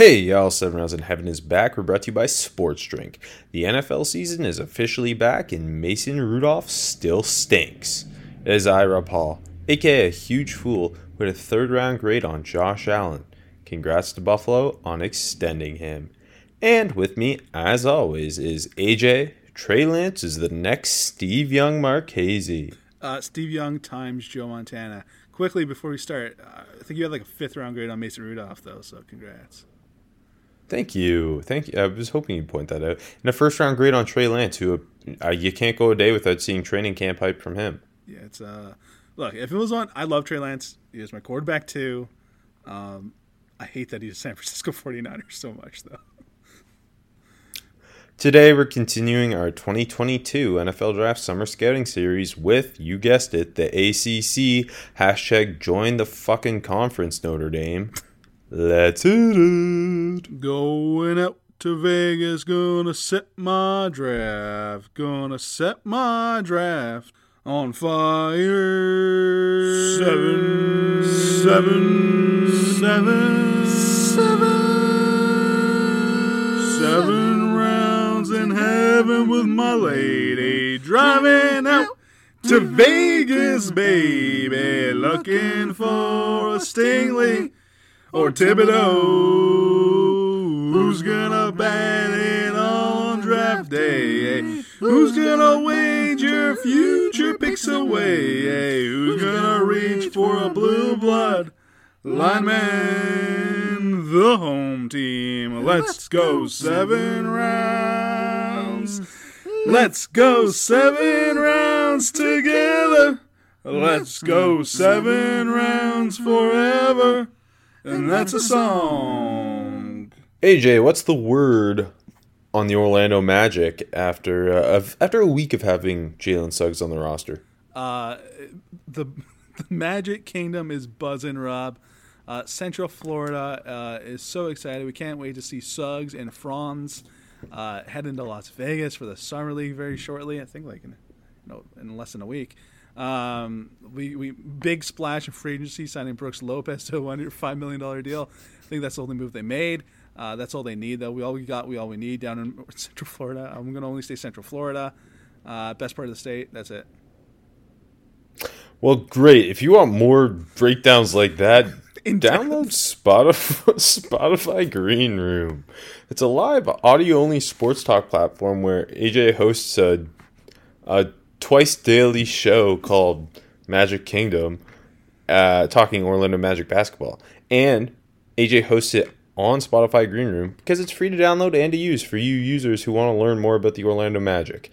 Hey y'all, Seven Rounds in Heaven is back. We're brought to you by Sports Drink. The NFL season is officially back and Mason Rudolph still stinks. It is I, Rob Paul, aka a huge fool, with a third round grade on Josh Allen. Congrats to Buffalo on extending him. And with me, as always, is AJ. Trey Lance is the next Steve Young Marchese. Uh, Steve Young times Joe Montana. Quickly before we start, uh, I think you had like a fifth round grade on Mason Rudolph, though, so congrats. Thank you. Thank you. I was hoping you'd point that out. And a first round grade on Trey Lance, who uh, you can't go a day without seeing training camp hype from him. Yeah, it's uh, look, if it was on, I love Trey Lance. He is my quarterback too. Um, I hate that he's a San Francisco 49ers so much, though. Today, we're continuing our 2022 NFL Draft Summer Scouting Series with, you guessed it, the ACC hashtag join the fucking conference Notre Dame. Let's hit it. Going out to Vegas, gonna set my draft, gonna set my draft on fire. Seven, seven, seven, seven, seven rounds in heaven with my lady, driving out to Vegas, baby, looking for a Stingley or Thibodeaux. Who's gonna bat it on draft day? Who's gonna wager future picks away? Who's gonna reach for a blue blood lineman? The home team. Let's go seven rounds. Let's go seven rounds together. Let's go seven rounds forever. And that's a song. AJ, what's the word on the Orlando Magic after uh, of, after a week of having Jalen Suggs on the roster? Uh, the, the Magic Kingdom is buzzing, Rob. Uh, Central Florida uh, is so excited. We can't wait to see Suggs and Franz uh, head into Las Vegas for the Summer League very shortly. I think like in, you know, in less than a week. Um, we, we big splash of free agency signing Brooks Lopez to a one year five million dollar deal. I think that's the only move they made. Uh, that's all they need though. We all we got, we all we need down in Central Florida. I'm gonna only say Central Florida, uh, best part of the state. That's it. Well, great. If you want more breakdowns like that, In download Spotify, Spotify Green Room. It's a live audio only sports talk platform where AJ hosts a, a twice daily show called Magic Kingdom, uh, talking Orlando Magic basketball. And AJ hosts it on Spotify Green Room because it's free to download and to use for you users who want to learn more about the Orlando Magic.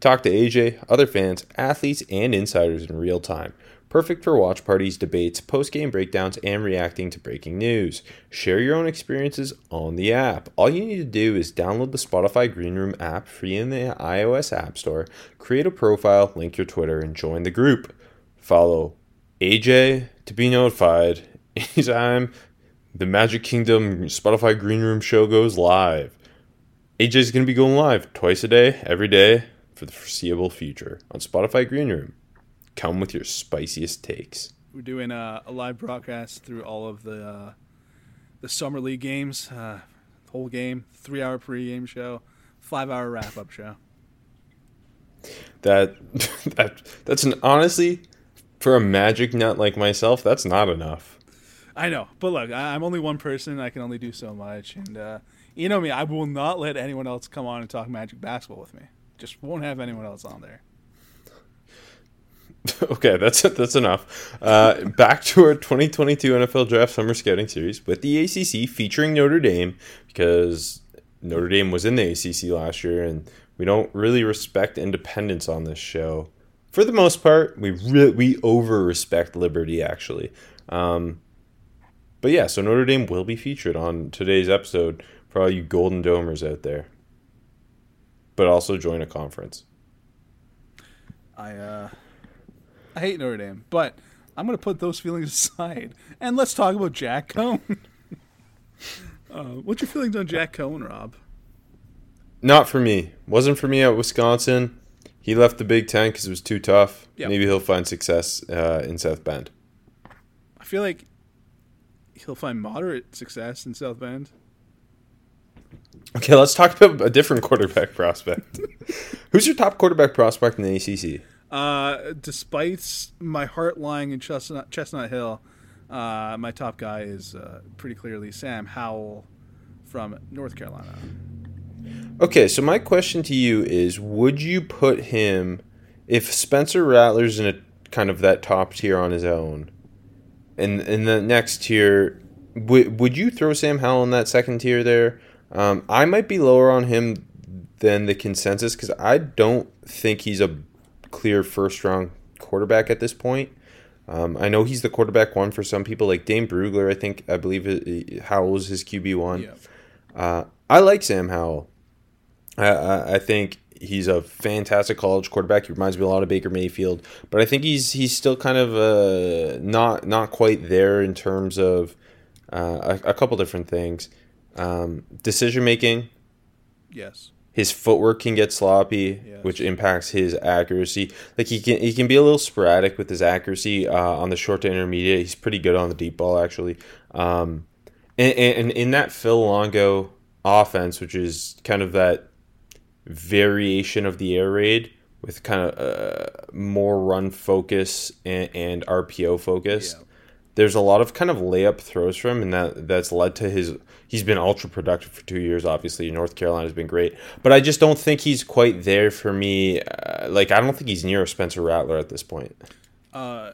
Talk to AJ, other fans, athletes, and insiders in real time. Perfect for watch parties, debates, post game breakdowns, and reacting to breaking news. Share your own experiences on the app. All you need to do is download the Spotify Green Room app free in the iOS App Store, create a profile, link your Twitter, and join the group. Follow AJ to be notified anytime the Magic Kingdom Spotify Green Room show goes live. AJ's going to be going live twice a day, every day, for the foreseeable future on Spotify Green Room. Come with your spiciest takes. We're doing a, a live broadcast through all of the uh, the summer league games, uh, whole game, three hour pregame show, five hour wrap up show. That that that's an honestly for a magic nut like myself, that's not enough. I know, but look, I, I'm only one person. I can only do so much, and uh, you know me. I will not let anyone else come on and talk Magic basketball with me. Just won't have anyone else on there. okay, that's that's enough. Uh, back to our 2022 NFL Draft Summer Scouting Series with the ACC featuring Notre Dame because Notre Dame was in the ACC last year, and we don't really respect independence on this show. For the most part, we re- we over respect liberty. Actually, um, but yeah, so Notre Dame will be featured on today's episode for all you Golden Domers out there. But also join a conference. I uh, I hate Notre Dame, but I'm going to put those feelings aside and let's talk about Jack Coan. uh, what's your feelings on Jack Coan, Rob? Not for me. Wasn't for me at Wisconsin. He left the Big Ten because it was too tough. Yep. Maybe he'll find success uh, in South Bend. I feel like he'll find moderate success in South Bend. Okay, let's talk about a different quarterback prospect. Who's your top quarterback prospect in the ACC? Uh, despite my heart lying in Chestnut, Chestnut Hill, uh, my top guy is uh, pretty clearly Sam Howell from North Carolina. Okay, so my question to you is would you put him if Spencer Rattler's in a kind of that top tier on his own and in the next tier would would you throw Sam Howell in that second tier there? Um, I might be lower on him than the consensus because I don't think he's a clear first round quarterback at this point. Um, I know he's the quarterback one for some people, like Dane Brugler. I think I believe it, Howell's his QB one. Yeah. Uh, I like Sam Howell. I, I, I think he's a fantastic college quarterback. He reminds me a lot of Baker Mayfield, but I think he's he's still kind of uh, not not quite there in terms of uh, a, a couple different things. Um, decision making, Yes. His footwork can get sloppy, Yes. which impacts his accuracy. Like he can he can be a little sporadic with his accuracy uh, on the short to intermediate. He's pretty good on the deep ball actually. Um, and, and, and in that Phil Longo offense, which is kind of that variation of the air raid with kind of uh, more run focus and, and RPO focus. Yeah. There's a lot of kind of layup throws from him, and that that's led to his. He's been ultra productive for two years. Obviously, North Carolina's been great, but I just don't think he's quite there for me. Uh, like I don't think he's near a Spencer Rattler at this point. Uh,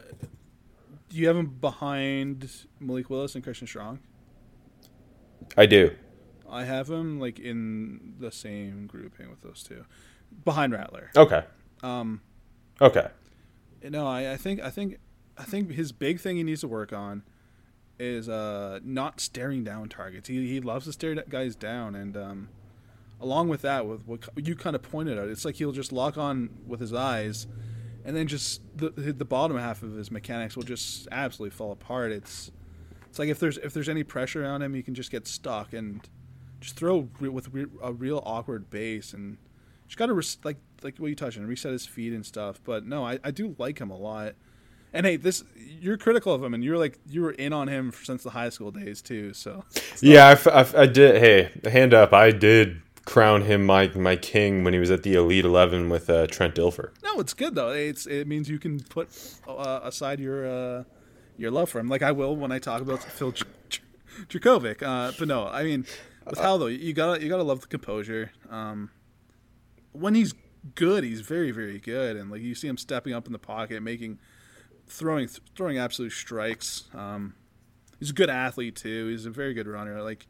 do you have him behind Malik Willis and Christian Strong? I do. I have him like in the same grouping with those two, behind Rattler. Okay. Um, Okay. no, I, I think I think I think his big thing he needs to work on is uh not staring down targets. He he loves to stare guys down, and um, along with that, with what you kind of pointed out, it's like he'll just lock on with his eyes, and then just the the bottom half of his mechanics will just absolutely fall apart. It's it's like if there's if there's any pressure on him, he can just get stuck and just throw re- with re- a real awkward base and just got to res- like like what you touched on reset his feet and stuff. But no, I, I do like him a lot. And hey, this you're critical of him, and you're like you were in on him since the high school days too. So Yeah, I, f- I f- I did. Hey, hand up. I did crown him my my king when he was at the Elite Eleven with uh, Trent Dilfer. no, it's good though. It's it means you can put uh, aside your uh, your love for him, like I will when I talk about Phil Jurkovec. Uh, but no, I mean with Hal though, you gotta you gotta love the composure. Um, when he's good, he's very very good, and like you see him stepping up in the pocket, making throwing throwing absolute strikes. Um, he's a good athlete too. He's a very good runner. Like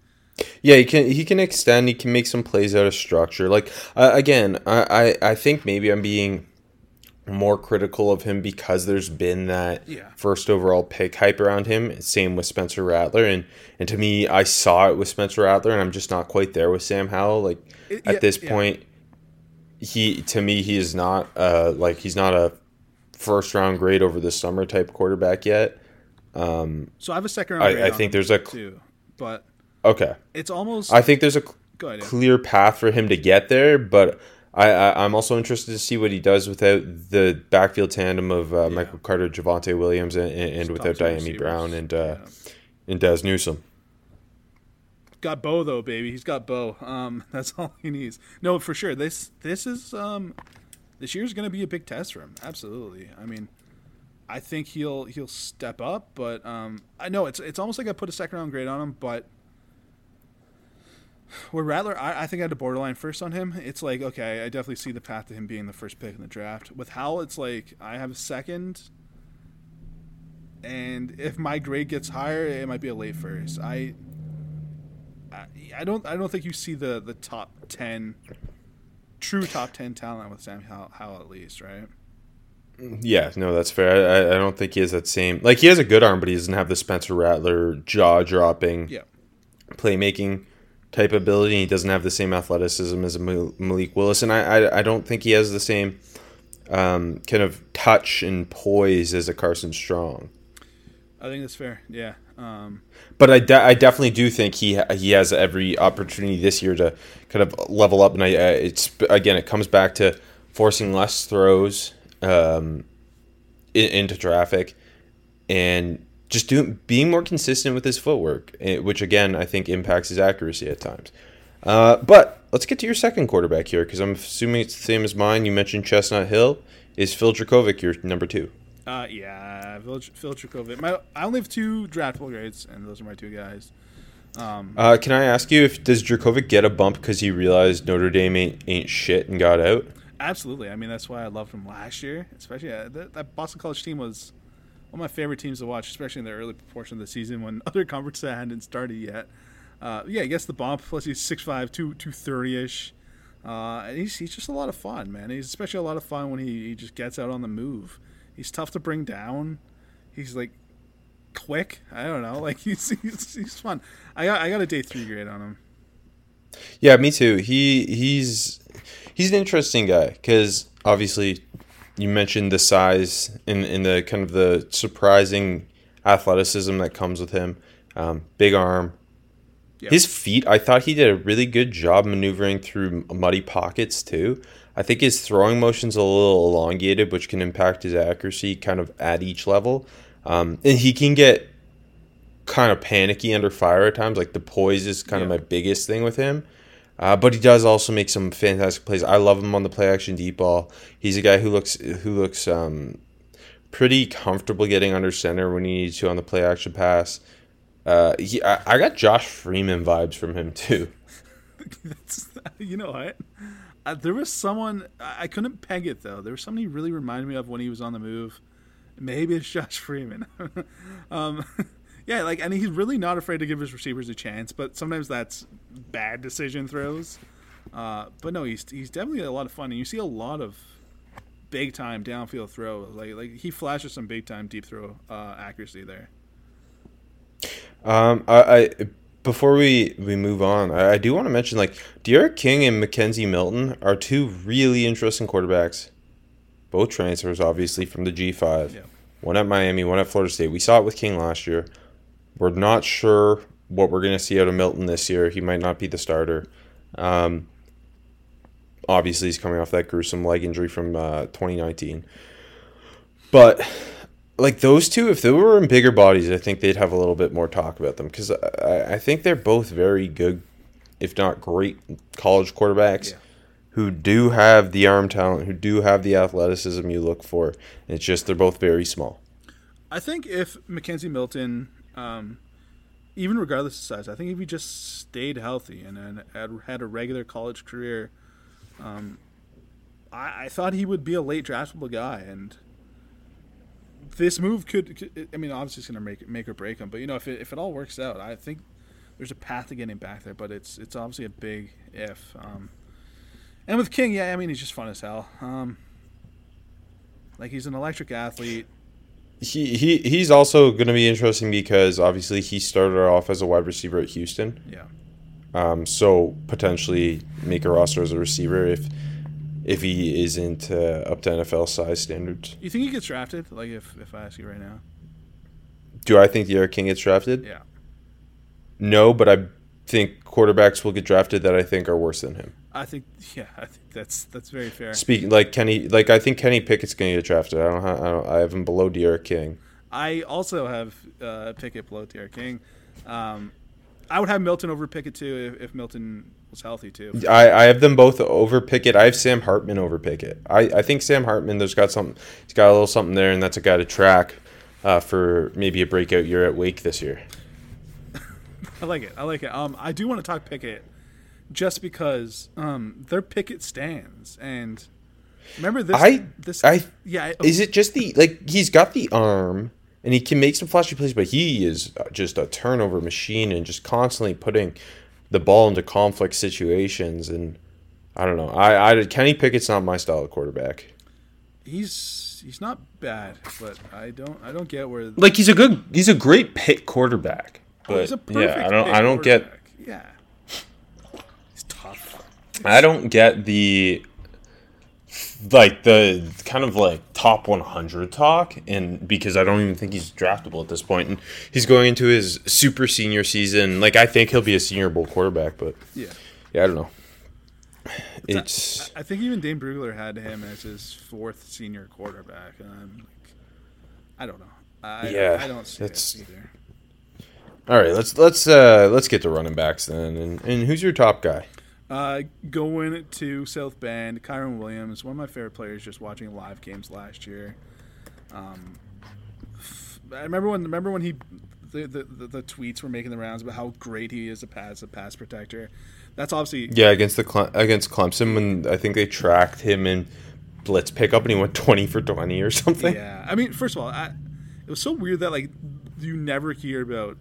Yeah, he can he can extend. He can make some plays out of structure. Like uh, again, I, I I think maybe I'm being more critical of him because there's been that Yeah. first overall pick hype around him. Same with Spencer Rattler, and and to me, I saw it with Spencer Rattler, and I'm just not quite there with Sam Howell. Like It- at yeah, this yeah. point, he to me he is not uh like he's not a first round grade over the summer type quarterback yet. Um, so, I have a second round. I- grade I think there's a- too, but Okay, it's almost. I think there's a ahead. clear path for him to get there, but I, I I'm also interested to see what he does without the backfield tandem of uh, Michael Carter, Javonte Williams, and, and, and without Dyami. Brown and uh, Yeah. and Dazz Newsome. got Bo though, baby. He's got Bo. Um, that's all he needs. No, for sure. This this is um, this year's going to be a big test for him. Absolutely. I mean, I think he'll he'll step up, but um, I know it's it's almost like I put a second round grade on him, but. With Rattler, I, I think I had a borderline first on him. It's like, okay, I definitely see the path to him being the first pick in the draft. With Howell, it's like I have a second, and if my grade gets higher, it might be a late first. I I, I don't I don't think you see the the top ten true top ten talent with Sam Howell, Howell at least, right? Yeah, no, that's fair. I, I don't think he has that same. Like he has a good arm, but he doesn't have the Spencer Rattler jaw dropping Yeah. playmaking type ability. He doesn't have the same athleticism as a Malik Willis, and I, I I don't think he has the same um, kind of touch and poise as a Carson Strong. I think that's fair. Yeah. Um, But I, de- I definitely do think he he has every opportunity this year to kind of level up, and I it's again it comes back to forcing less throws um, in, into traffic, and just doing being more consistent with his footwork, eh, which again I think impacts his accuracy at times. Uh, but let's get to your second quarterback here, because I'm assuming it's the same as mine. You mentioned Chestnut Hill. Is Phil Jurkovec your number two? Uh, yeah. Phil My, I only have two draftable grades, and those are my two guys. Uh, can I ask you if does Jurkovec get a bump because he realized Notre Dame ain't, ain't shit and got out? Absolutely. I mean, that's why I loved him last year. Especially uh, that, that Boston College team was one of my favorite teams to watch, especially in the early portion of the season when other conferences hadn't started yet. Uh, yeah, I guess the bump. Plus, he's 6'5", 2, 230 ish. Uh, and he's, he's just a lot of fun, man. He's especially a lot of fun when he, he just gets out on the move. He's tough to bring down. He's like quick. I don't know. Like he's he's, he's fun. I got I got a day three grade on him. Yeah, me too. He he's he's an interesting guy because obviously you mentioned the size and, and the kind of the surprising athleticism that comes with him. Um, big arm. Yeah. His feet, I thought he did a really good job maneuvering through muddy pockets too. I think his throwing motion's a little elongated, which can impact his accuracy kind of at each level. Um, and he can get kind of panicky under fire at times. Like the poise is kind of my biggest thing with him. Uh, but he does also make some fantastic plays. I love him on the play action deep ball. He's a guy who looks who looks um, pretty comfortable getting under center when he needs to on the play action pass. Uh, he, I, I got Josh Freeman vibes from him too. You know what? Uh, there was someone I couldn't peg it though. There was he really reminded me of when he was on the move. Maybe it's Josh Freeman. um, yeah, like and he's really not afraid to give his receivers a chance, but sometimes that's bad decision throws. Uh, but no, he's he's definitely a lot of fun, and you see a lot of big time downfield throws. Like like he flashes some big time deep throw uh, accuracy there. Um, I, I before we we move on, I, I do want to mention like D'Eriq King and McKenzie Milton are two really interesting quarterbacks. Both transfers, obviously, from the G five. Yeah. One at Miami, one at Florida State. We saw it with King last year. We're not sure what we're going to see out of Milton this year. He might not be the starter. Um, obviously, he's coming off that gruesome leg injury from uh, 2019. But like those two, if they were in bigger bodies, I think they'd have a little bit more talk about them because I, I think they're both very good, if not great, college quarterbacks Yeah. who do have the arm talent, who do have the athleticism you look for. It's just they're both very small. I think if McKenzie Milton, um, even regardless of size, I think if he just stayed healthy and, and had, had a regular college career, um, I, I thought he would be a late draftable guy. And this move could, could I mean, obviously it's going to make make or break him. But you know, if it, if it all works out, I think there's a path to getting back there. But it's it's obviously a big if. Um, and with King, yeah, I mean, he's just fun as hell. Um, like he's an electric athlete. He, he he's also going to be interesting because obviously he started off as a wide receiver at Houston. Yeah. Um, so potentially make a roster as a receiver if if he isn't uh, up to NFL size standards. You think he gets drafted? Like if if I ask you right now? Do I think D'Eriq King gets drafted? Yeah. No, but I think quarterbacks will get drafted that I think are worse than him. I think yeah, I think that's that's very fair. Speaking like Kenny, like I think Kenny Pickett's going to get drafted. I don't, ha- I don't, I have him below D'Eriq King. I also have uh, Pickett below D'Eriq King. Um, I would have Milton over Pickett too if, if Milton was healthy too. I, I have them both over Pickett. I have Sam Hartman over Pickett. I, I think Sam Hartman, there's got something, he's got a little something there, and that's a guy to track uh, for maybe a breakout year at Wake this year. I like it. I like it. Um, I do want to talk Pickett, just because um, their Pickett stands and remember this. I, this I, yeah. I- is it just the like he's got the arm and he can make some flashy plays, but he is just a turnover machine and just constantly putting the ball into conflict situations. And I don't know. I, I Kenny Pickett's not my style of quarterback. he's he's not bad, but I don't I don't get where Like he's a good, he's a great Pitt quarterback. But Oh, he's a yeah, I don't, I don't get. Yeah, he's tough. I don't get the like the kind of like top 100 talk and because I don't even think he's draftable at this point and he's going into his super senior season like I think he'll be a senior bowl quarterback but Yeah, yeah I don't know it's I think even Dane Brugler had him as his fourth senior quarterback, and I'm like, I don't know. I, Yeah, I don't see that's- it either. all right let's let's uh let's get to running backs then and, and who's your top guy Uh, going to South Bend, Kyren Williams, one of my favorite players. Just watching live games last year. Um, I remember when remember when he the, the, the, tweets were making the rounds about how great he is a pass a pass protector. That's obviously yeah against the against Clemson when I think they tracked him in blitz pickup and he went 20 for 20 or something Yeah, I mean, first of all, I, it was so weird that like you never hear about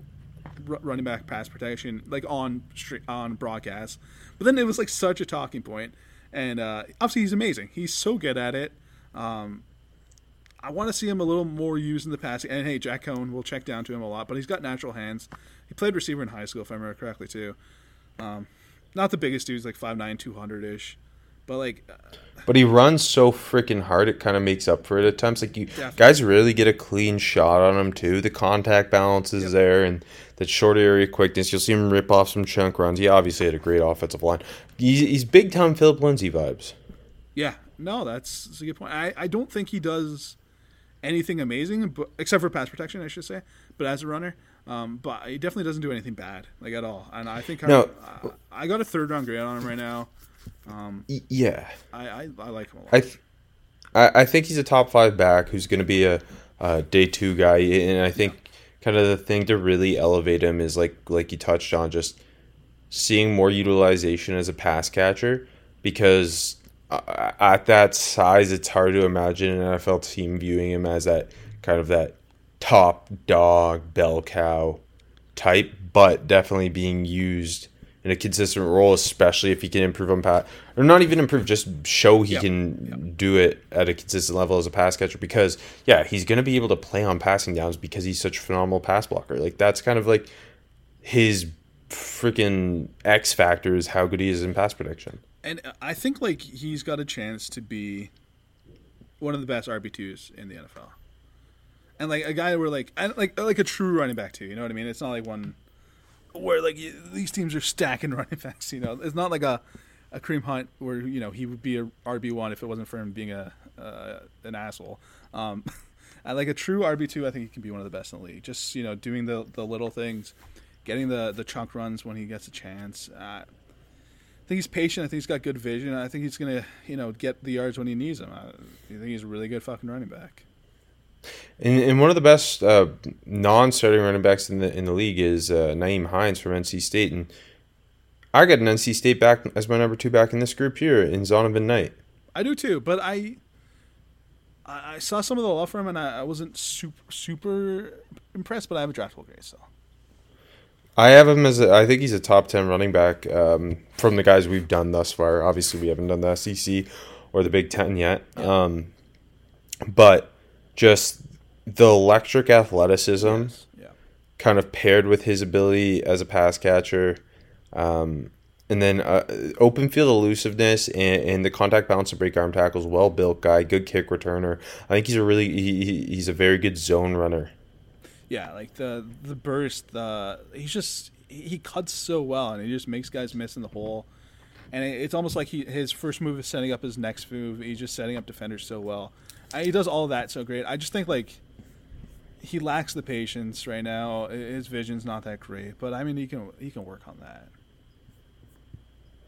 r- running back pass protection like on on broadcast, but then it was like such a talking point, and uh, obviously he's amazing. He's so good at it. Um, I want to see him a little more used in the passing. And hey, Jack Coan will check down to him a lot, but he's got natural hands. He played receiver in high school, if I remember correctly, too. Um, not the biggest dude, he's like 5'9", 200 ish, but like But he runs so freaking hard, it kind of makes up for it at times. Like you Definitely. guys really get a clean shot on him too. The contact balance is there, and that short area quickness. You'll see him rip off some chunk runs. He obviously had a great offensive line. He's, he's big time Phillip Lindsay vibes. Yeah, no, that's, that's a good point. I, I don't think he does anything amazing, but except for pass protection, I should say. But as a runner, um, but he definitely doesn't do anything bad, like at all. And I think No. I, I got a third round grade on him right now. Y- yeah, I, I, I like him a lot. I, th- I I think he's a top five back who's going to be a, a day two guy, and I think kind of the thing to really elevate him is like like you touched on, just seeing more utilization as a pass catcher because uh, at that size, it's hard to imagine an NFL team viewing him as that kind of that top dog bell cow type, but definitely being used in a consistent role, especially if he can improve on pass or not even improve, just show he Yep. can do it at a consistent level as a pass catcher. Because yeah, he's going to be able to play on passing downs because he's such a phenomenal pass blocker. Like that's kind of like his freaking X factor is how good he is in pass protection. and uh, I think like he's got a chance to be one of the best RB twos in the NFL, and like a guy where like and like like a true running back too. You know what I mean? It's not like one where like you, these teams are stacking running backs. You know, it's not like a a Kareem Hunt where you know he would be a RB one if it wasn't for him being a uh, an asshole. Um, like a true RB two. I think he can be one of the best in the league. Just you know, doing the the little things, getting the the chunk runs when he gets a chance. Uh, I think he's patient. I think he's got good vision. I think he's gonna, you know, get the yards when he needs them. I think he's a really good fucking running back. And, and one of the best uh, non-starting running backs in the in the league is uh, Nyheim Hines from NC State, and I got an NC State back as my number two back in this group here in Zonovan Knight. I do too, but I, I saw some of the for him, and I, I wasn't super super impressed. But I have a draftable grade still. I have him as a, I think he's a top ten running back um, from the guys we've done thus far. Obviously, we haven't done the SEC or the Big Ten yet, um, but just the electric athleticism. Yeah, kind of paired with his ability as a pass catcher, um, and then uh, open field elusiveness and, and the contact balance to break arm tackles. Well built guy, good kick returner. I think he's a really he, he- he's a very good zone runner. yeah, like the the burst. The he's just he he cuts so well, and he just makes guys miss in the hole. And it, it's almost like he his first move is setting up his next move. He's just setting up defenders so well. I, he does all that so great. I just think like he lacks the patience right now. His vision's not that great, but I mean he can he can work on that.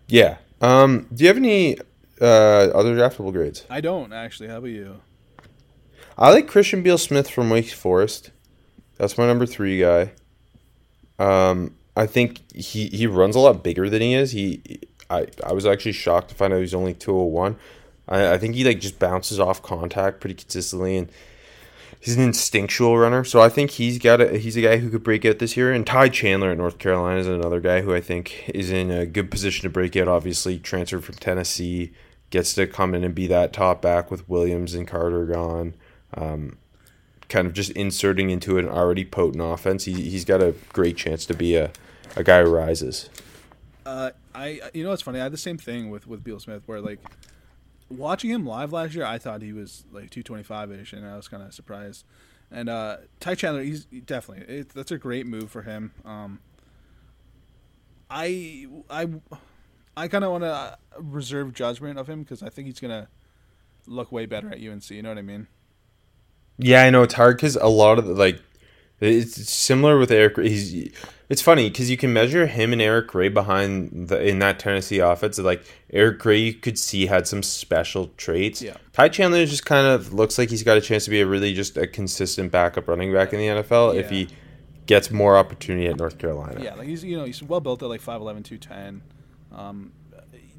Yeah. Um, do you have any uh, other draftable grades? I don't actually. How about you? I like Christian Beal Smith from Wake Forest. That's my number three guy. Um, I think he, he runs a lot bigger than he is. He I, I was actually shocked to find out he's only two oh one. I, I think he like just bounces off contact pretty consistently and he's an instinctual runner. So I think he's got a he's a guy who could break out this year. And Ty Chandler at North Carolina is another guy who I think is in a good position to break out. Obviously, transferred from Tennessee, gets to come in and be that top back with Williams and Carter gone. um, kind of just inserting into an already potent offense, he, he's got a great chance to be a, a guy who rises. Uh, I you know it's funny? I had the same thing with with Beal Smith, where like watching him live last year, I thought he was like 225 ish, and I was kind of surprised. And uh, Ty Chandler, he's definitely it, that's a great move for him. Um, I I I kind of want to reserve judgment of him because I think he's gonna look way better at UNC. You know what I mean? Yeah, I know it's hard because a lot of the, like it's similar with Eric. He's it's funny because you can measure him and Eric Gray behind the in that Tennessee offense. Like Eric Gray, you could see had some special traits. Yeah. Ty Chandler just kind of looks like he's got a chance to be a really just a consistent backup running back in the NFL if he gets more opportunity at North Carolina. Yeah, like he's you know he's well built at like 5'11", 210. Um,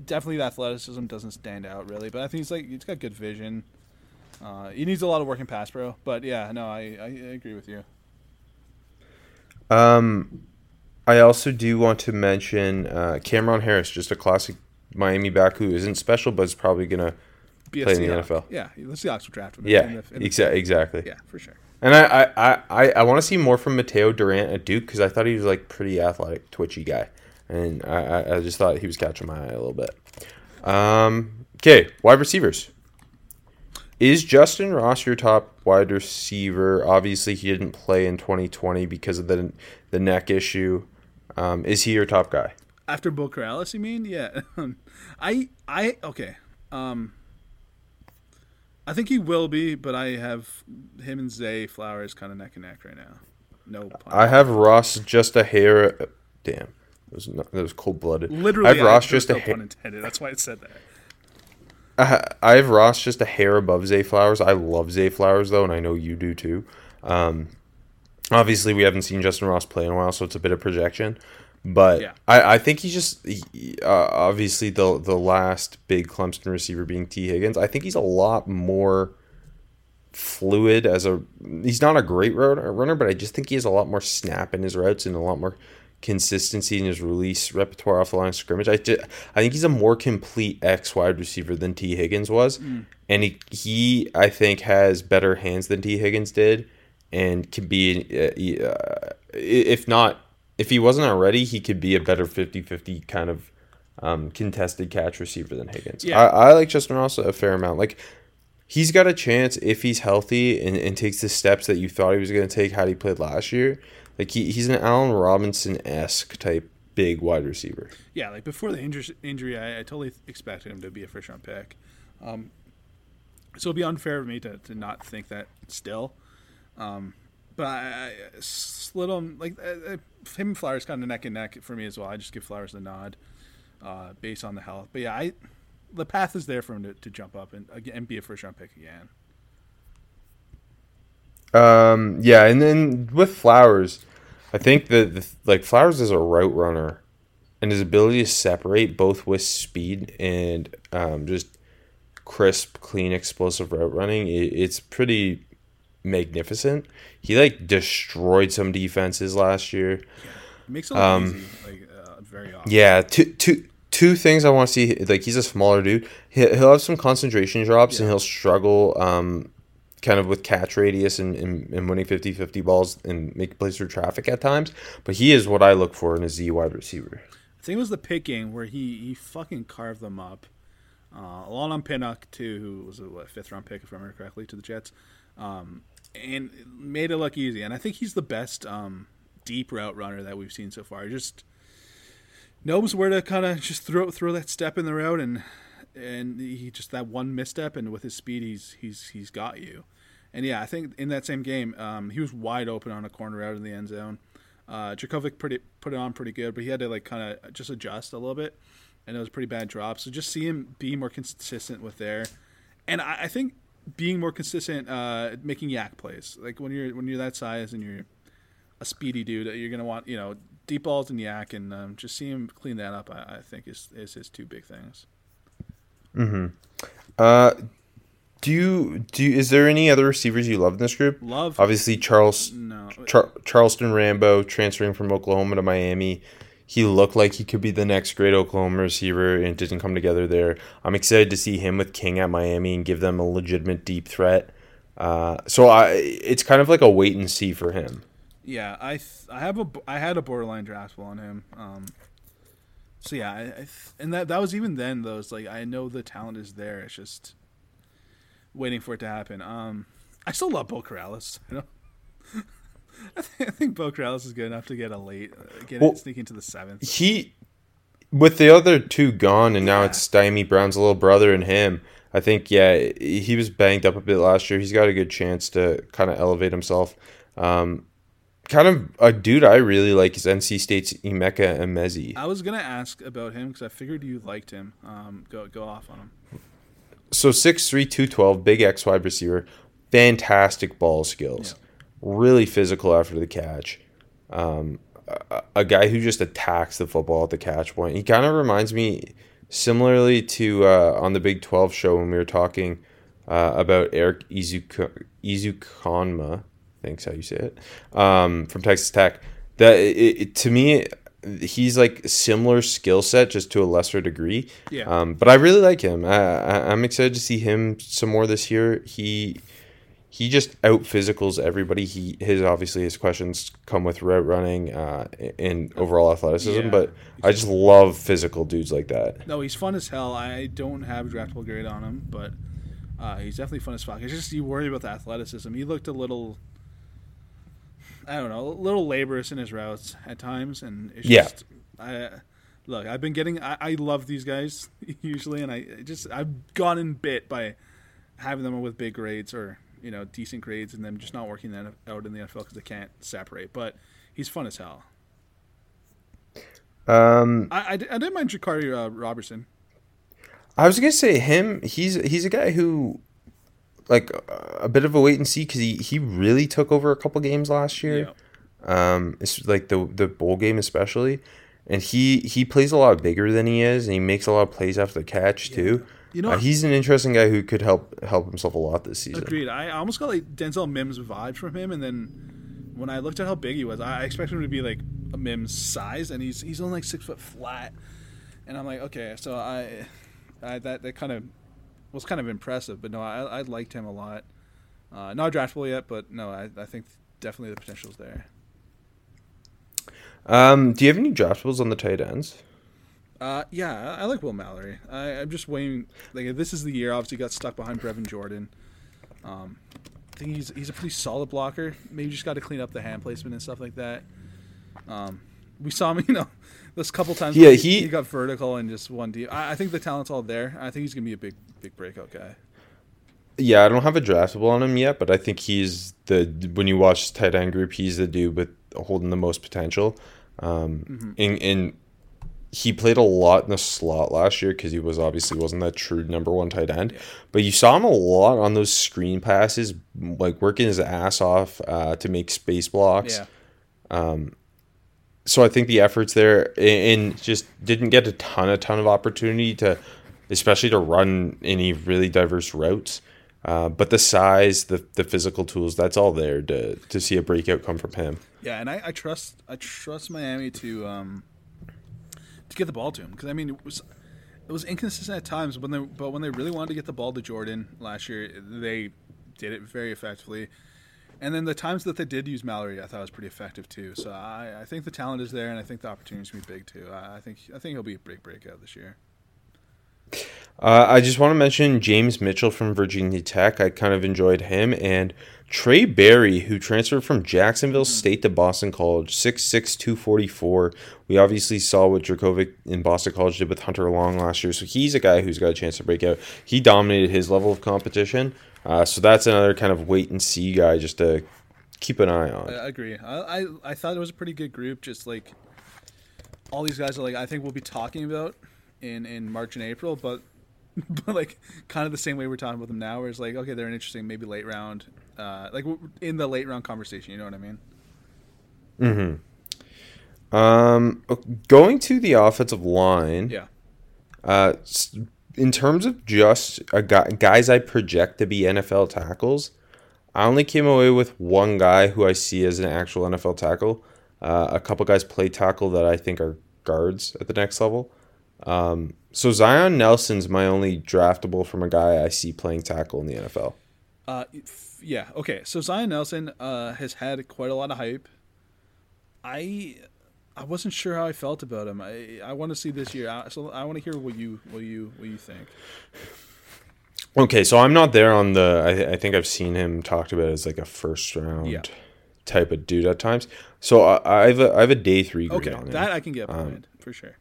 definitely the athleticism doesn't stand out really, but I think he's like he's got good vision. Uh, he needs a lot of work in pass pro, but yeah, no, I, I, I agree with you. Um, I also do want to mention uh, Cameron Harris, just a classic Miami back who isn't special, but is probably gonna. Be a Play in the NFL. Yeah, let's see the Seahawks will draft him. Yeah, in the- in the- exa- exactly. Yeah, for sure. And I I, I, I, want to see more from Mataeo Durant at Duke because I thought he was like pretty athletic, twitchy guy, and I, I, I just thought he was catching my eye a little bit. Um, okay, wide receivers. Is Justin Ross your top wide receiver? Obviously, he didn't play in 2020 because of the the neck issue. Um, is he your top guy? After Beau Corrales, you mean? Yeah. I I okay. Um I think he will be, but I have him and Zay Flowers kind of neck and neck right now. No pun. I have Ross just a hair. Damn, that was not, that was cold blooded. Literally, I have Ross there's just a no hair. pun intended. That's why it said that. I have Ross just a hair above Zay Flowers. I love Zay Flowers though, and I know you do too. Um, obviously, we haven't seen Justin Ross play in a while, so it's a bit of projection. But Yeah. I, I think he's just he- uh, obviously the the last big Clemson receiver being Tee Higgins. I think he's a lot more fluid as a. He's not a great runner, but I just think he has a lot more snap in his routes and a lot more consistency in his release repertoire off the line of scrimmage. I, ju- I think he's a more complete X wide receiver than Tee Higgins was, and he he I think has better hands than Tee Higgins did, and can be uh, uh, if not if he wasn't already, he could be a better 50-50 kind of um, contested catch receiver than Higgins. Yeah. I, I like Justin Ross a fair amount. Like he's got a chance if he's healthy and, and takes the steps that you thought he was going to take had he played last year. Like he, he's an Allen Robinson esque type big wide receiver. Yeah, like before the injury, injury I, I totally expected him to be a first round pick. Um, so it'd be unfair of me to, to not think that still. Um, but I, I slid him like uh, uh, him and Flowers kind of neck and neck for me as well. I just give Flowers the nod uh, based on the health. But yeah, I the path is there for him to, to jump up and again and be a first round pick again. Um, yeah, and then with Flowers, I think that like Flowers is a route runner, and his ability to separate both with speed and um, just crisp, clean, explosive route running, it, it's pretty magnificent. He like destroyed some defenses last year. It makes it look easy, like uh, very often. Yeah, two two two things I want to see. Like he's a smaller dude. He, he'll have some concentration drops and he'll struggle, um, kind of with catch radius and, and, and winning 50-50 balls and make plays through traffic at times. But he is what I look for in a Z wide receiver. I think it was the Pitt game where he, he fucking carved them up. Uh, along on Pinnock too, who was a what, fifth round pick if I remember correctly to the Jets, um, and made it look easy. And I think he's the best um, deep route runner that we've seen so far. Just knows where to kind of just throw throw that step in the route, and and he just that one misstep, and with his speed, he's he's he's got you. And yeah, I think in that same game, um, he was wide open on a corner out in the end zone. Uh, Jurkovec pretty put it on pretty good, but he had to like kind of just adjust a little bit, and it was pretty bad drop. So just see him be more consistent with there, and I, I think being more consistent, uh, making YAC plays. Like when you're when you're that size and you're a speedy dude, you're gonna want you know deep balls and YAC, and um, just see him clean that up. I, I think is is his two big things. Uh, do you do? You, is there any other receivers you love in this group? Love Obviously, Charles no Char- Charleston Rambo transferring from Oklahoma to Miami. He looked like he could be the next great Oklahoma receiver, and it didn't come together there. I'm excited to see him with King at Miami and give them a legitimate deep threat. Uh, so I, it's kind of like a wait and see for him. Yeah, I th- I have a I had a borderline draftable on him. Um, so yeah, I, I th- and that that was even then though. It's like I know the talent is there. It's just waiting for it to happen. Um, I still love Beau Corrales. You know, I, think, I think Beau Corrales is good enough to get a late, uh, get Well, it, sneak into the seventh. He, with the other two gone, and now it's Dyami Brown's little brother and him. I think yeah, he was banged up a bit last year. He's got a good chance to kind of elevate himself. Um, kind of a dude I really like is NC State's Emeka Emezi. I was gonna ask about him because I figured you liked him. Um, go go off on him. So 6'3", 212, big X wide receiver, fantastic ball skills, really physical after the catch. Um, a, a guy who just attacks the football at the catch point. He kind of reminds me similarly to uh, on the Big 12 show when we were talking uh, about Eric Izuka, Ezukanma, I think's how you say it, um, from Texas Tech. That it, it, to me, he's like similar skill set, just to a lesser degree. Yeah. Um, but I really like him. I, I, I'm excited to see him some more this year. He he just out physicals everybody. He his obviously his questions come with route running uh, and overall athleticism, Yeah. but I just love physical dudes like that. No, he's fun as hell. I don't have a draftable grade on him, but uh, he's definitely fun as fuck. It's just you worry about the athleticism. He looked a little, I don't know, a little laborious in his routes at times, and it's Yeah. just, I look. I've been getting. I, I love these guys usually, and I just I've gotten bit by having them with big grades or you know decent grades, and them just not working that out in the NFL because they can't separate. But he's fun as hell. Um, I, I, I didn't mind Jaquarii uh, Robertson. I was gonna say him. He's he's a guy who, like, a bit of a wait and see because he he really took over a couple games last year. Um, it's like the the bowl game especially, and he he plays a lot bigger than he is, and he makes a lot of plays after the catch too. You know- Uh, he's an interesting guy who could help help himself a lot this season. Agreed. I almost got like Denzel Mims vibes from him, and then when I looked at how big he was, I expected him to be like a Mims size, and he's he's only like six foot flat, and I'm like, okay, so I, I that that kind of was kind of impressive, but no, I I liked him a lot. Uh, not draftable yet, but no, I I think definitely the potential's there. Um, do you have any draftables on the tight ends? Uh, yeah, I, I like Will Mallory. I, I'm just waiting. Like this is the year. Obviously, got stuck behind Brevin Jordan. Um, I think he's he's a pretty solid blocker. Maybe just got to clean up the hand placement and stuff like that. Um, we saw him, you know, this couple times. Yeah, he- he got vertical and just one deep. I, I think the talent's all there. I think he's gonna be a big big breakout guy. Yeah, I don't have a draftable on him yet, but I think he's the when you watch tight end group, he's the dude with holding the most potential. Um, Mm-hmm. and, and he played a lot in the slot last year because he was obviously wasn't that true number one tight end, but you saw him a lot on those screen passes, like working his ass off uh, to make space blocks. Yeah, so I think the efforts there and just didn't get a ton, a ton of opportunity to, especially to run any really diverse routes. Uh, but the size, the the physical tools, that's all there to to see a breakout come from him. yeah, and I, I trust I trust Miami to um to get the ball to him because I mean it was it was inconsistent at times when they but when they really wanted to get the ball to Jordan last year they did it very effectively. And then the times that they did use Mallory, I thought was pretty effective too. So I, I think the talent is there, and I think the opportunity is going to be big too. I, I think I think he'll be a big breakout this year. Uh, I just want to mention James Mitchell from Virginia Tech. I kind of enjoyed him and Trae Barry, who transferred from Jacksonville State to Boston College, 6'6", 244. We obviously saw what Jurkovec in Boston College did with Hunter Long last year, so he's a guy who's got a chance to break out. He dominated his level of competition, uh, so that's another kind of wait and see guy just to keep an eye on. I agree. I, I I thought it was a pretty good group. Just like all these guys are like I think we'll be talking about in in March and April, but but like kind of the same way we're talking about them now. Where it's like okay, they're an interesting maybe late round, uh, like in the late round conversation. You know what I mean? Mm hmm. Um, going to the offensive line. Yeah. Uh, in terms of just guy, guys I project to be NFL tackles, I only came away with one guy who I see as an actual NFL tackle. Uh, a couple guys play tackle that I think are guards at the next level. Um, so Zion Nelson's my only draftable from a guy I see playing tackle in the NFL. Uh, yeah, okay. So Zion Nelson uh, has had quite a lot of hype. I I wasn't sure how I felt about him. I I want to see this year. I, so I want to hear what you what you what you think. Okay, so I'm not there on the. I, I think I've seen him talked about as like a first round Yeah. type of dude at times. So I, I have a, I have a day three Okay, that I can get um, behind for sure.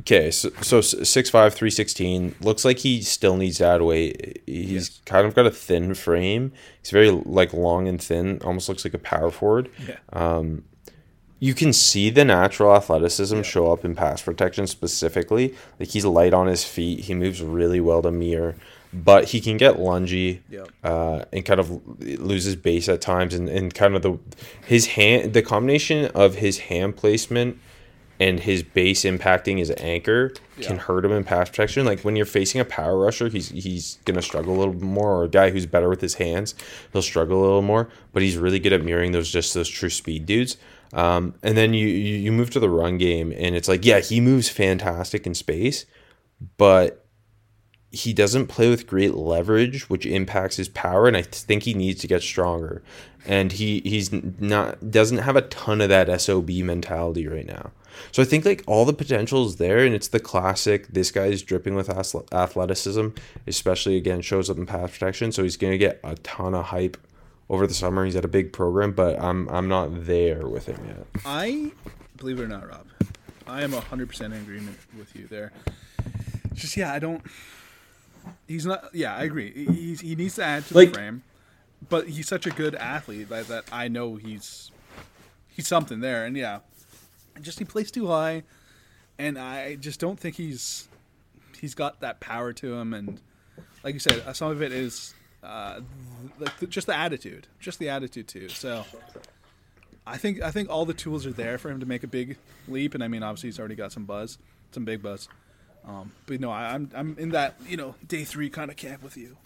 Okay, so so six five three sixteen looks like he still needs to add weight. He's Yes. kind of got a thin frame. He's very like long and thin. Almost looks like a power forward. Yeah. Um, You can see the natural athleticism show up in pass protection specifically. Like he's light on his feet. He moves really well to mirror, but he can get lungy Yep. uh, and kind of loses base at times. And, and kind of the his hand, the combination of his hand placement and his base impacting his anchor can hurt him in pass protection. Like when you're facing a power rusher, he's he's gonna struggle a little more, or a guy who's better with his hands, he'll struggle a little more. But he's really good at mirroring those just those true speed dudes. Um, and then you, you move to the run game, and it's like yeah, he moves fantastic in space, but he doesn't play with great leverage, which impacts his power, and I think he needs to get stronger. And he he's not doesn't have a ton of that sob mentality right now. So I think like all the potential is there, and it's the classic. This guy is dripping with athleticism, especially again shows up in pass protection. So he's gonna get a ton of hype over the summer. He's at a big program, but I'm I'm not there with him yet. I believe it or not, Rob, I am hundred percent in agreement with you there. Just yeah, I don't. He's not. Yeah, I agree. He's, he needs to add to Like- the frame, but he's such a good athlete that, that I know he's he's something there. And yeah, just he plays too high, and I just don't think he's he's got that power to him. And like you said, uh, some of it is uh, like the, just the attitude, just the attitude too. So. I think I think all the tools are there for him to make a big leap, and I mean, obviously, he's already got some buzz, some big buzz. Um, but no, I, I'm I'm in that you know day three kind of camp with you.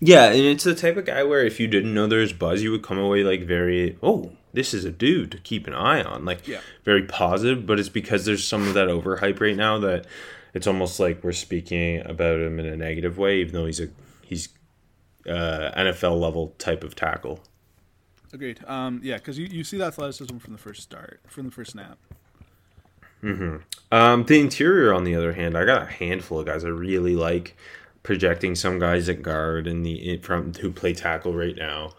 Yeah, and it's the type of guy where if you didn't know there's buzz, you would come away like very, oh, this is a dude to keep an eye on, like Yeah. very positive. But it's because there's some of that overhype right now that it's almost like we're speaking about him in a negative way, even though he's a he's uh, NFL level type of tackle. Agreed. Um, yeah, because you, you see that athleticism from the first start, from the first snap. Um, the interior, on the other hand, I got a handful of guys I really like. Projecting some guys at guard and the in- from who play tackle right now.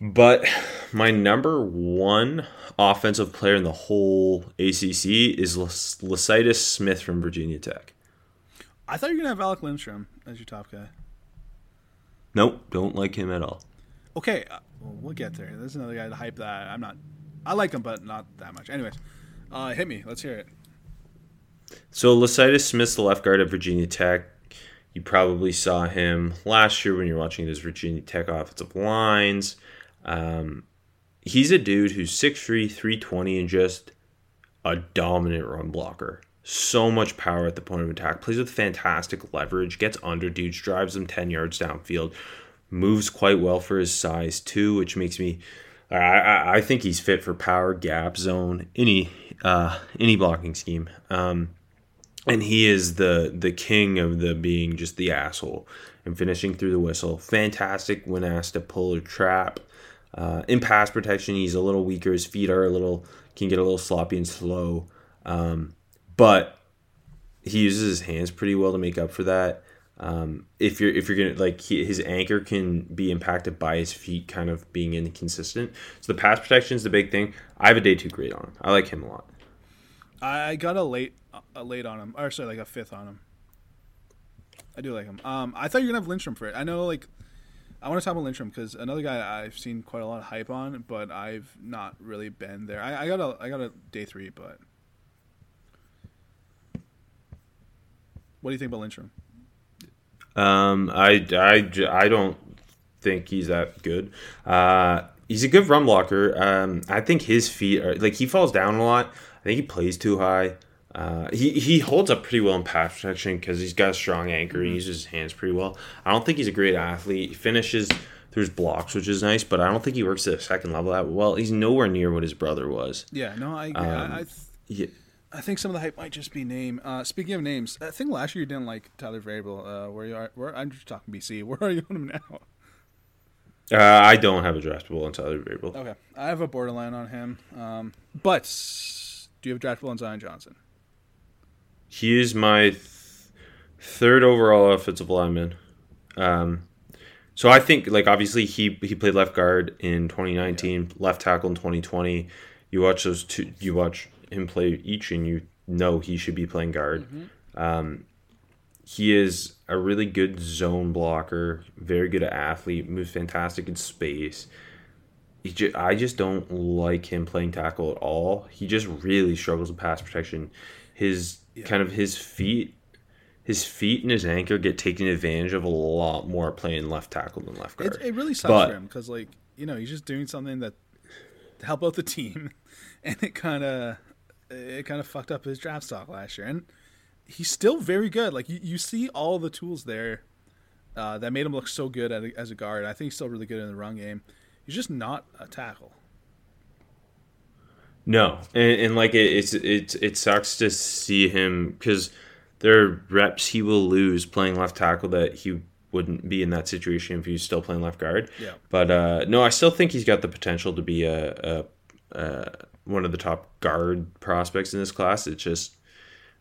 But my number one offensive player in the whole ACC is Las- Lecitus Smith from Virginia Tech. I thought you were gonna have Alec Lindstrom as your top guy. Nope, don't like him at all. Okay, uh, well, get there. There's another guy to hype that. I'm not. I like him, but not that much. Anyways, uh, hit me. Let's hear it. So Lecitus Smith, the left guard at Virginia Tech. You probably saw him last year when you're watching those Virginia Tech offensive lines. Um, he's a dude who's 6'3", 320, and just a dominant run blocker. So much power at the point of attack. Plays with fantastic leverage. Gets under dudes. Drives them 10 yards downfield. Moves quite well for his size, too, which makes me... I, I, think he's fit for power, gap, zone, any uh, any blocking scheme. Um, and he is the the king of the being just the asshole and finishing through the whistle. Fantastic when asked to pull or trap. Uh, in pass protection, he's a little weaker. His feet are a little can get a little sloppy and slow, um, but he uses his hands pretty well to make up for that. Um, if you're if you're gonna like he, his anchor can be impacted by his feet kind of being inconsistent. So the pass protection is the big thing. I have a day two grade on him. I like him a lot. I got a late, a late on him, or sorry, like a fifth on him. I do like him. Um, I thought you were gonna have Lindstrom for it. I know, like, I want to talk about Lindstrom because another guy I've seen quite a lot of hype on, but I've not really been there. I, I got a, I got a day three, but what do you think about Lindstrom? Um, I, I, I don't think he's that good. Uh, he's a good run blocker. Um, I think his feet are like he falls down a lot. I think he plays too high. Uh, he he holds up pretty well in pass protection because he's got a strong anchor and he uses his hands pretty well. I don't think he's a great athlete. He finishes through his blocks, which is nice, but I don't think he works at the second level that well. He's nowhere near what his brother was. Yeah, no, I, agree. I, I, Yeah. I think some of the hype might just be name. Uh, speaking of names, I think last year you didn't like Tyler Vrabel. Uh, where you are? Where I'm just talking BC. Where are you on him now? Uh, I don't have a draftable on Tyler Vrabel. Okay, I have a borderline on him. Um, but do you have draftable on Zion Johnson? He is my th- third overall offensive lineman. Um, so I think like obviously he he played left guard in 2019, left tackle in 2020. You watch those two. You watch him play each, and you know he should be playing guard. Um, he is a really good zone blocker, very good athlete, moves fantastic in space. He ju- I just don't like him playing tackle at all. He just really struggles with pass protection. His kind of his feet, his feet and his anchor get taken advantage of a lot more playing left tackle than left guard. It, it really sucks But- for him because, like, you know, he's just doing something that to help out the team, and it kind of it kind of fucked up his draft stock last year. And he's still very good. Like you, you see all the tools there uh, that made him look so good at a, as a guard. I think he's still really good in the run game. He's just not a tackle. No, and, and like it, it's it's it sucks to see him because there are reps he will lose playing left tackle that he wouldn't be in that situation if he was still playing left guard. Yeah. But uh, no, I still think he's got the potential to be a, a, a one of the top guard prospects in this class. It's just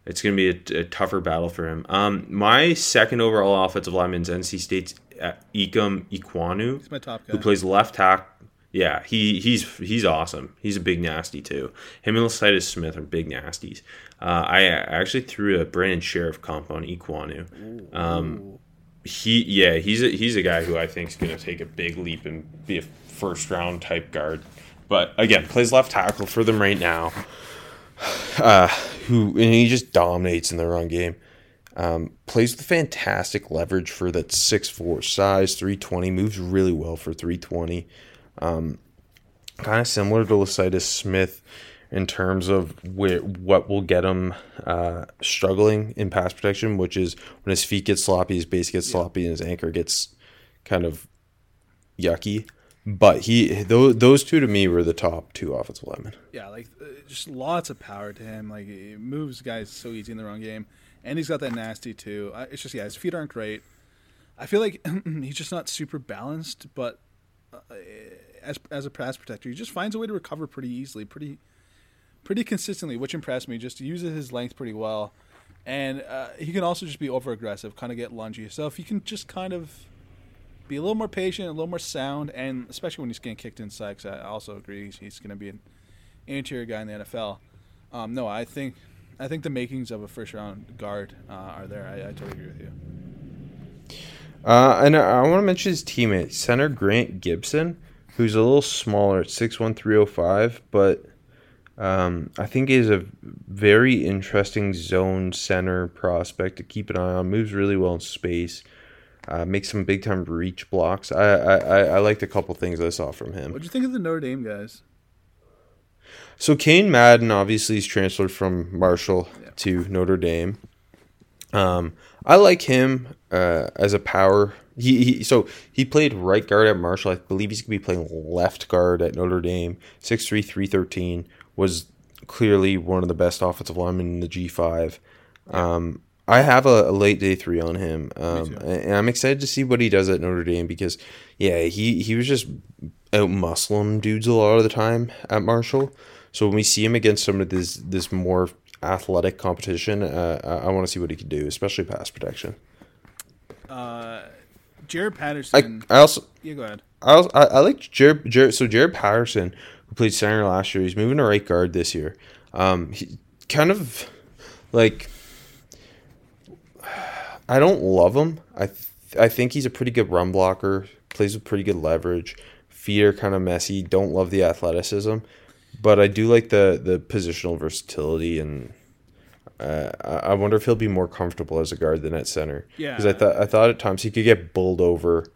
it's going to be a, a tougher battle for him. Um, my second overall offensive lineman is NC State's uh, Ikem Ekwonu He's my top guy. who plays left tack. Yeah, he he's he's awesome. He's a big nasty too. Him and Lecitus Smith are big nasties. Uh, I actually threw a Brandon Scherff comp on Ekwonu. Um, he yeah he's a, he's a guy who I think is going to take a big leap and be a first round type guard. But again, plays left tackle for them right now. Uh, who and he just dominates in the run game. Um, plays with fantastic leverage for that 6'4 size, 320, moves really well for 320. Um, kind of similar to Lecitus Smith in terms of where what will get him uh, struggling in pass protection, which is when his feet get sloppy, his base gets sloppy, and his anchor gets kind of yucky. But he those, those two to me were the top two offensive linemen. Yeah, like uh, just lots of power to him. Like he moves guys so easy in the run game, and he's got that nasty too. It's just yeah, his feet aren't great. I feel like he's just not super balanced, but uh, as as a pass protector, he just finds a way to recover pretty easily, pretty pretty consistently, which impressed me. Just uses his length pretty well, and uh, he can also just be over aggressive, kind of get lungy. So if you can just kind of be a little more patient, a little more sound, and especially when he's getting kicked inside, 'cause I also agree he's, going to be an interior guy in the NFL. Um, no, I think I think the makings of a first round guard uh, are there. I, I totally agree with you. Uh, and I, I want to mention his teammate, center Grant Gibson, who's a little smaller at 6'1", 305, but um, I think is a very interesting zone center prospect to keep an eye on. Moves really well in space. Uh, makes some big time reach blocks. I, I, I, liked a couple things I saw from him. What do you think of the Notre Dame guys? So Cain Madden obviously is transferred from Marshall Yeah. to Notre Dame. Um, I like him uh, as a power. He, he so he played right guard at Marshall. I believe he's gonna be playing left guard at Notre Dame. 6'3", 313 was clearly one of the best offensive linemen in the G five. Um, I have a, a late day three on him, um, and I'm excited to see what he does at Notre Dame because, yeah, he he was just out muscling dudes a lot of the time at Marshall. So when we see him against some of this this more athletic competition, uh, I, I want to see what he can do, especially pass protection. Uh, Jarrett I, Patterson. I also yeah, go ahead. I also, I, I like Jarrett, Jarrett. So Jarrett Patterson, who played center last year, he's moving to right guard this year. Um, he kind of like I don't love him. I th- I think he's a pretty good run blocker. Plays with pretty good leverage. Feet are kind of messy. Don't love the athleticism, but I do like the the positional versatility and. Uh, I wonder if he'll be more comfortable as a guard than at center. Yeah. because I thought I thought at times he could get bowled over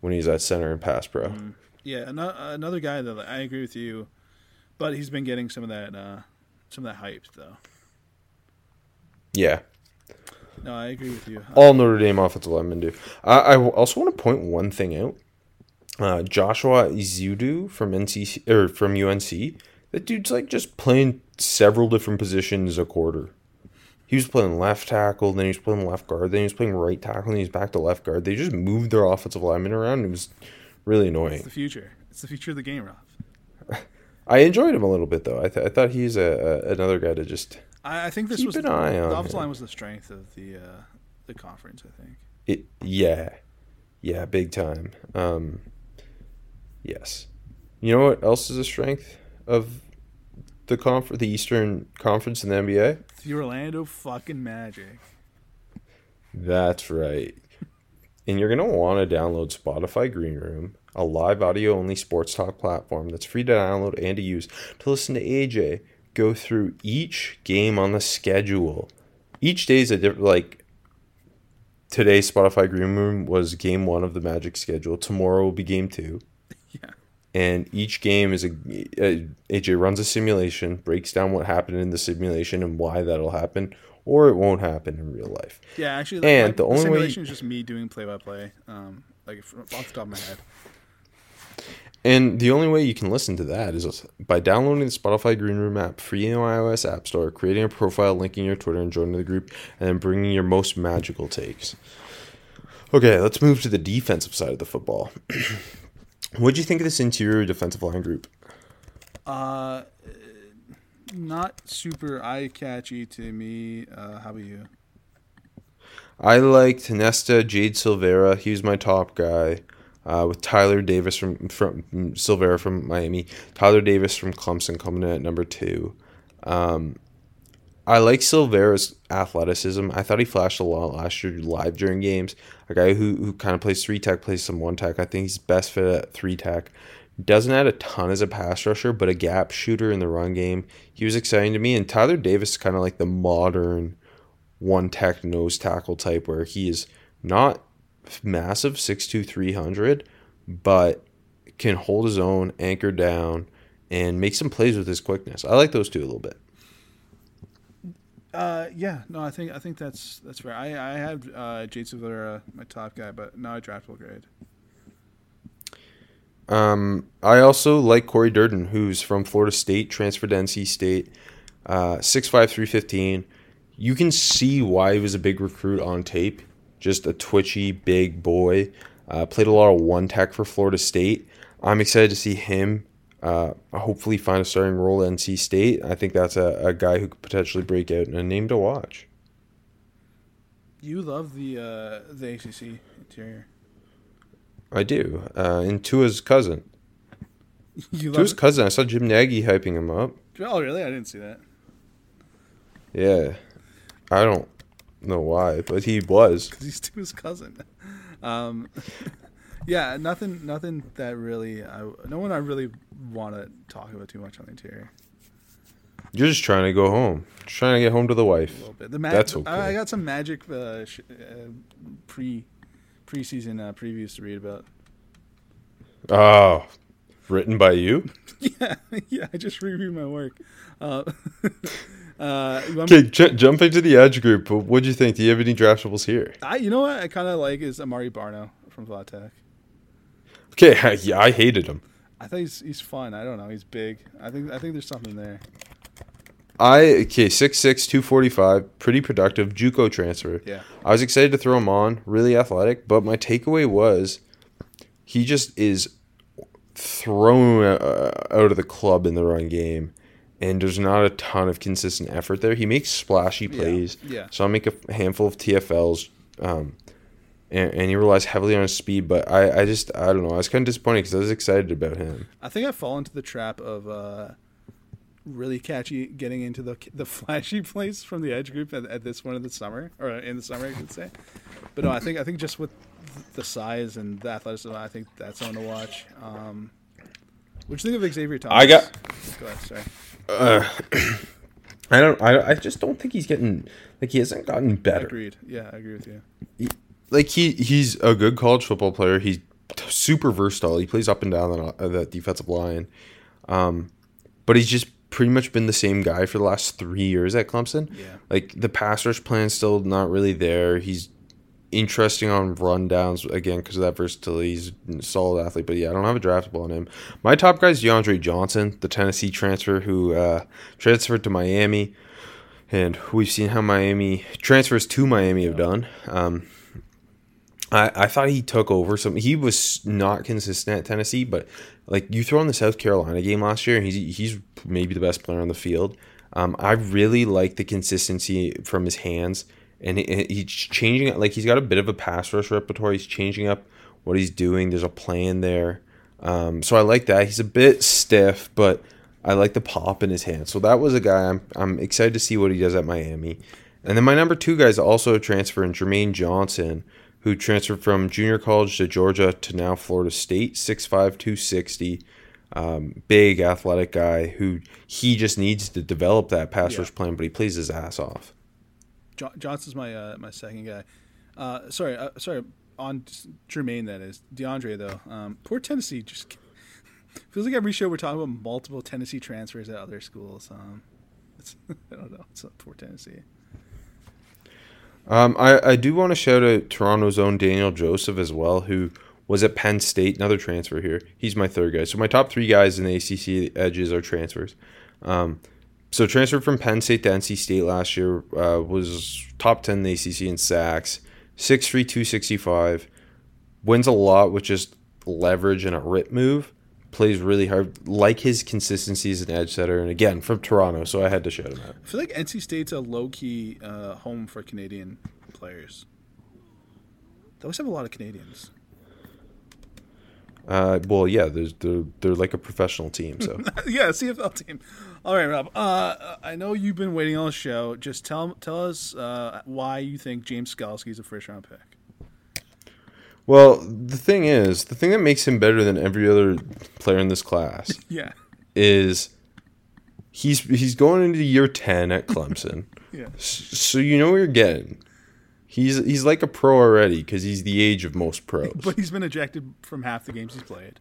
when he's at center and pass pro. Yeah, ano- another guy that I agree with you, but he's been getting some of that uh, some of that hype though. Yeah, No, I agree with you. all Notre Dame offensive linemen do. I, I also want to point one thing out. Uh, Joshua Ezeudu from NC or from UNC. That dude's like just playing several different positions a quarter. He was playing left tackle, then he was playing left guard, then he was playing right tackle, then he's back to left guard. They just moved their offensive linemen around. It was really annoying. It's the future. It's the future of the game, Rob. I enjoyed him a little bit though. I, th- I thought he's a, a another guy to just I, I think this Keep was an eye on the offensive line was the strength of the uh, the conference. I think. it. Yeah, yeah, big time. Um, yes. You know what else is a strength of the conf- the Eastern Conference in the NBA? The Orlando fucking Magic. That's right. And you're going to want to download Spotify Green Room, a live audio only sports talk platform that's free to download and to use to listen to AJ go through each game on the schedule. Each day is a different, like, today, Spotify Green Room was game one of the Magic schedule. Tomorrow will be game two. Yeah. And each game is a, a AJ runs a simulation, breaks down what happened in the simulation and why that'll happen, or it won't happen in real life. Yeah, actually, And like, the only way- simulation is just me doing play by play, um, like off the top of my head. And the only way you can listen to that is by downloading the Spotify Green Room app free in the iOS App Store, creating a profile, linking your Twitter, and joining the group, and then bringing your most magical takes. Okay, let's move to the defensive side of the football. what do you think of this interior defensive line group? Uh, not super eye catchy to me. Uh, how about you? I liked Nesta, Jade Silvera. He was my top guy. Uh, with Tyler Davis from from Silvera from Miami, Tyler Davis from Clemson coming in at number two. Um, I like Silvera's athleticism. I thought he flashed a lot last year live during games. A guy who, who kind of plays three tech, plays some one tech. I think he's best fit at three tech. Doesn't add a ton as a pass rusher, but a gap shooter in the run game. He was exciting to me. And Tyler Davis is kind of like the modern one tech nose tackle type where he is not massive 6'2 300 but can hold his own anchor down and make some plays with his quickness i like those two a little bit Uh, yeah, no, I think I think that's that's fair. I I had uh, Jade Silvera, my top guy, but not a draftable grade. um, i also like cory durden who's from florida state transferred to nc state uh, 6'5 315 you can see why he was a big recruit on tape just a twitchy big boy uh, played a lot of one tech for florida state i'm excited to see him uh, hopefully find a starting role at NC State. I think that's a, a guy who could potentially break out and a name to watch. You love the uh, the ACC interior. I do. Uh, and Tua's cousin. You Tua's it? cousin. I saw Jim Nagy hyping him up. Oh, really? I didn't see that. Yeah. I don't know why, but he was. because he's to his cousin. Um, yeah, nothing, nothing that really. I, no one I really want to talk about too much on the interior. You're just trying to go home. Just trying to get home to the A wife. little bit. The ma- That's I, okay. I got some magic uh, sh- uh, pre preseason uh, previews to read about. Oh, written by you? yeah, yeah. I just reviewed my work. Uh, uh, Okay, j- jumping to the Edge group. What do you think? Do you have any draftables here? I, you know what I kind of like is Amare Barno from Va Tech. Okay, I, yeah, I hated him. I think he's he's fun. I don't know. He's big. I think I think there's something there. I okay, 6'6", 245, pretty productive, JUCO transfer. Yeah. I was excited to throw him on, really athletic, but my takeaway was he just is thrown uh, out of the club in the run game, and there's not a ton of consistent effort there. He makes splashy plays, yeah. so I'll make a handful of TFLs, um, and, and he relies heavily on his speed. But I, I just, I don't know, I was kind of disappointed because I was excited about him. I think I fall into the trap of uh, really catchy getting into the the flashy plays from the edge group at, at this one of the summer or in the summer, I should say. But no, I think I think just with the size and the athleticism, I think that's one to watch. Um, what do you think of Xavier Thomas? I got- Go ahead, sorry. Uh, I don't, I, I just don't think he's getting like he hasn't gotten better. Agreed. Yeah, I agree with you. like he he's a good college football player. He's super versatile. He plays up and down that, uh, that defensive line, um, but he's just pretty much been the same guy for the last three years at Clemson. Yeah. Like the pass rush plan's still not really there. He's interesting on rundowns again because of that versatility. He's a solid athlete, but yeah, I don't have a draftable on him. My top guy is DeAndre Johnson, the Tennessee transfer who uh, transferred to Miami, and we've seen how Miami transfers to Miami have done. Um, I, I thought he took over some. He was not consistent at Tennessee, but like you throw in the South Carolina game last year, and he's he's maybe the best player on the field. Um, I really like the consistency from his hands, and he, he's changing. it. Like he's got a bit of a pass rush repertoire. He's changing up what he's doing. There's a plan there, um, so I like that. He's a bit stiff, but I like the pop in his hand. So that was a guy I'm I'm excited to see what he does at Miami. And then my number two guy is also a transfer in Jermaine Johnson who transferred from junior college to Georgia to now Florida State, 6'5", 260. Um, big athletic guy who he just needs to develop that pass yeah. rush plan, but he plays his ass off. Jo- Johnson's my uh, my second guy. Uh, sorry, uh, sorry. On Jermaine, that is DeAndre though. Um, poor Tennessee just feels like every show we're talking about multiple Tennessee transfers at other schools. Um, I don't know. It's poor Tennessee. Um, I, I do want to shout out Toronto's own Daniel Joseph as well, who was at Penn State, another transfer here. He's my third guy. So my top three guys in the ACC edges are transfers. Um, so transferred from Penn State to NC State last year, uh, was top 10 in the ACC in sacks, 6'3", 265, wins a lot with just leverage and a rip move plays really hard. Like his consistency as an edge setter, and again from Toronto, so I had to shout him out. I feel like NC State's a low key uh, home for Canadian players. They always have a lot of Canadians. Uh, well, yeah, there's they're, they're like a professional team, so yeah, CFL team. All right, Rob. Uh, I know you've been waiting on the show. Just tell tell us uh, why you think James Skalski is a first round pick. Well, the thing is, the thing that makes him better than every other player in this class, yeah, is he's he's going into year ten at Clemson. yeah. So you know what you're getting. He's he's like a pro already because he's the age of most pros. But he's been ejected from half the games he's played.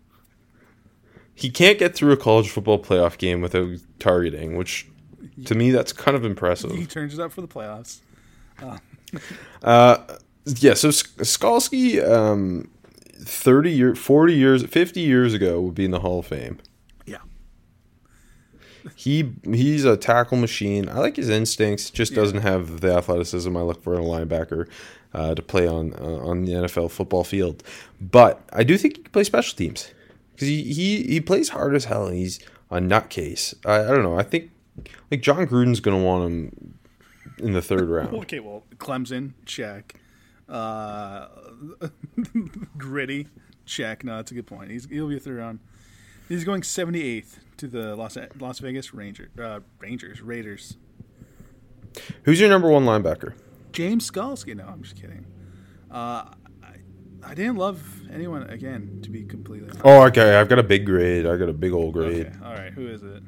He can't get through a college football playoff game without targeting, which to me that's kind of impressive. He turns it up for the playoffs. Uh, uh yeah, so Skalski, um, thirty year, forty years, fifty years ago would be in the Hall of Fame. Yeah. He he's a tackle machine. I like his instincts. Just yeah. doesn't have the athleticism I look for in a linebacker uh, to play on uh, on the NFL football field. But I do think he can play special teams because he, he he plays hard as hell and he's a nutcase. I, I don't know. I think like Jon Gruden's gonna want him in the third round. okay, well, Clemson, check. Uh, gritty, check. No, that's a good point. He's he'll be a third round. He's going 78th to the Las Las Vegas Ranger, uh, Rangers Raiders. Who's your number one linebacker? James Skalski. No, I'm just kidding. Uh, I, didn't love anyone again. To be completely honest. Oh, okay. I've got a big grade. I got a big old grade. Okay. All right. Who is it?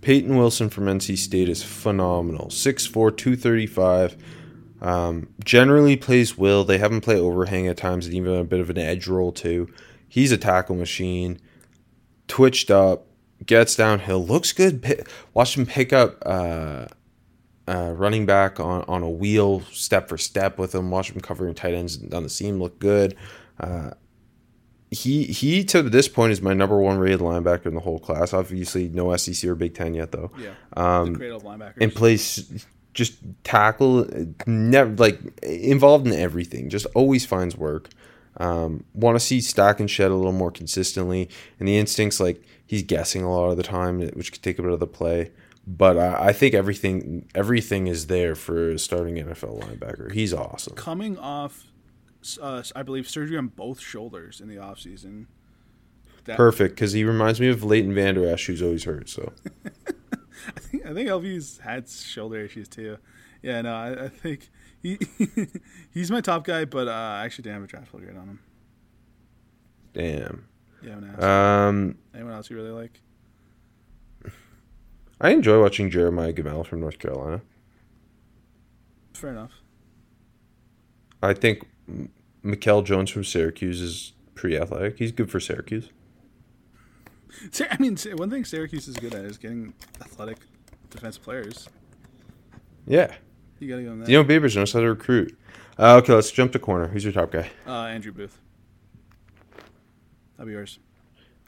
Payton Wilson from NC State is phenomenal. 6'4", 235 um, generally plays will. They have him play overhang at times and even a bit of an edge roll too. He's a tackle machine. Twitched up, gets downhill, looks good. Watch him pick up uh, uh, running back on, on a wheel, step for step with him. Watch him covering tight ends on the seam, look good. Uh, he he to this point is my number one rated linebacker in the whole class. Obviously, no SEC or Big Ten yet though. Yeah, um, and plays just tackle, never like involved in everything. Just always finds work. Um, Want to see Stack and Shed a little more consistently, and the instincts like he's guessing a lot of the time, which could take a bit of the play. But I, I think everything everything is there for starting NFL linebacker. He's awesome. Coming off, uh, I believe surgery on both shoulders in the offseason. That Perfect, because he reminds me of Leighton Vander Esch, who's always hurt. So I think I think LV's had shoulder issues too. Yeah, no, I, I think he he's my top guy, but uh, I actually didn't have a draft grade on him. Damn. Yeah, um, anyone else you really like? I enjoy watching Jeremiah Gemmel from North Carolina. Fair enough. I think Mikel Jones from Syracuse is pretty athletic. He's good for Syracuse. I mean, one thing Syracuse is good at is getting athletic defensive players. Yeah. You gotta go on that. You know, Babers knows how to recruit. Uh, okay, let's jump to corner. Who's your top guy? Uh, Andrew Booth. That'll be yours.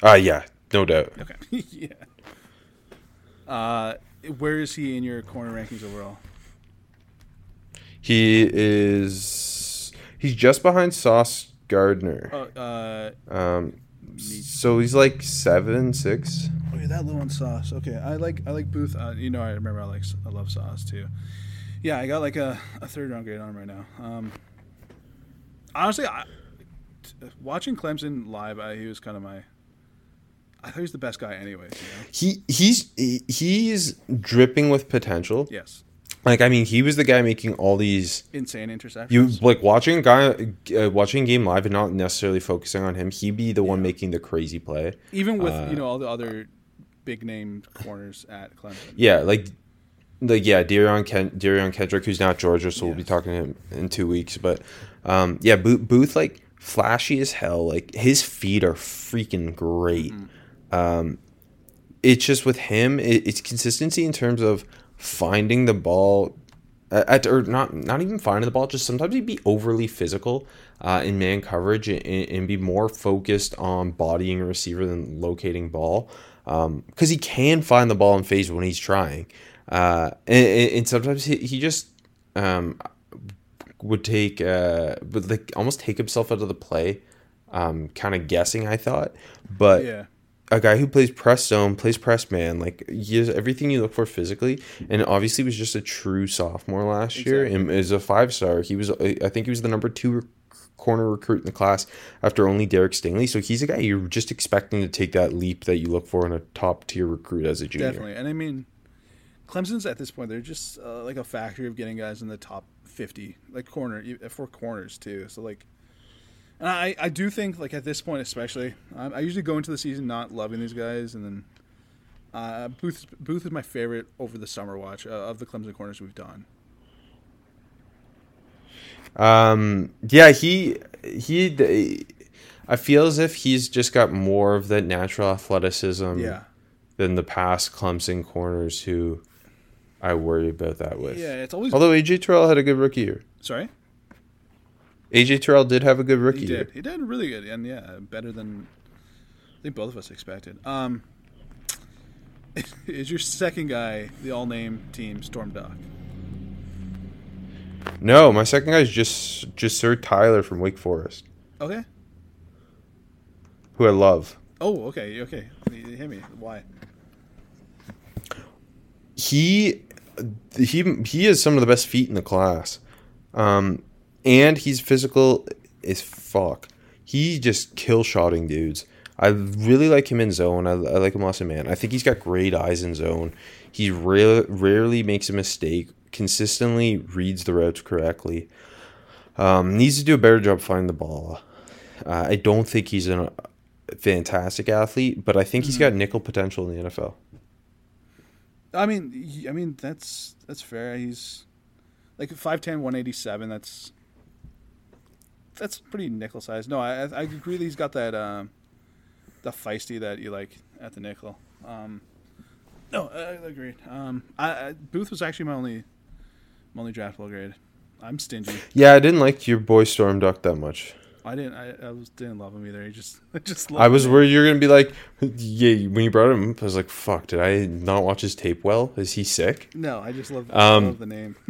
Uh, yeah, no doubt. Okay. yeah. Uh, where is he in your corner rankings overall? He is He's just behind Sauce Gardner. Oh, uh, Um, so he's like seven, six. oh yeah, that little one sauce. Okay, I like I like Booth. Uh, you know, I remember I like I love sauce too. Yeah, I got like a, a third round grade on him right now. Um, honestly, I, watching Clemson live, I, he was kind of my. I thought he was the best guy, anyway. You know? He he's he, he's dripping with potential. Yes, Like I mean, he was the guy making all these. insane interceptions. You like watching a guy uh, watching a game live and not necessarily focusing on him. He'd be the one making the crazy play. even with uh, you know all the other big name corners at Clemson. Yeah, like like yeah, Derion Ken Derion Kendrick, who's not Georgia, so we'll be talking to him in two weeks. But um, yeah, Booth, Booth like flashy as hell. Like his feet are freaking great. Um, it's just with him, it, it's consistency in terms of finding the ball. At, or not not even finding the ball just sometimes he'd be overly physical uh, in man coverage and, and be more focused on bodying a receiver than locating ball Um because he can find the ball in phase when he's trying uh, and, and and sometimes he, he just um, would take uh, would like almost take himself out of the play um, kind of guessing I thought but Yeah. A guy who plays press zone, plays press man, like he has everything you look for physically, and obviously was just a true sophomore last year and is a five star. He was, I think, he was the number two rec- corner recruit in the class after only Derek Stingley. So he's a guy you're just expecting to take that leap that you look for in a top tier recruit as a junior. Definitely, and I mean, Clemson's at this point they're just uh, like a factory of getting guys in the top fifty, like corner for corners too. So like, and I I do think like at this point especially, I, I usually go into the season not loving these guys, and then uh, Booth Booth is my favorite over the summer watch uh, of the Clemson corners we've done. Um, yeah, he he. I feel as if he's just got more of that natural athleticism. Yeah. Than the past Clemson corners who I worry about that with. Yeah, it's always Although AJ Terrell had a good rookie year. sorry. AJ Terrell did have a good rookie He year. did. He did really good, and yeah, better than I think both of us expected. Um, is your second guy the all-name team Storm Duck? No, my second guy is just Ja'Sir Taylor from Wake Forest, Okay. who I love. Oh, okay, okay. Hit me. Why? He he he has some of the best feet in the class, um, and he's physical as fuck. He just kill shotting dudes. I really like him in zone. I, I like him less in man. I think he's got great eyes in zone. He rare, rarely makes a mistake. Consistently reads the routes correctly. Um, needs to do a better job finding the ball. Uh, I don't think he's a fantastic athlete, but I think he's got nickel potential in the NFL. I mean, I mean that's that's fair. He's like 5'10", 187. That's that's pretty nickel size. No, I I agree that he's got that um, the feisty that you like at the nickel. Um, no, I agree. Um, I, I Booth was actually my only my only draftable grade. I'm stingy. Yeah, I didn't like your boy Storm Duck that much. I didn't. I, I was didn't love him either. He just I just. I was him. worried you're gonna be like, yeah. When you brought him up, I was like, fuck. Did I not watch his tape well? Is he sick? No, I just love, Um, love the name.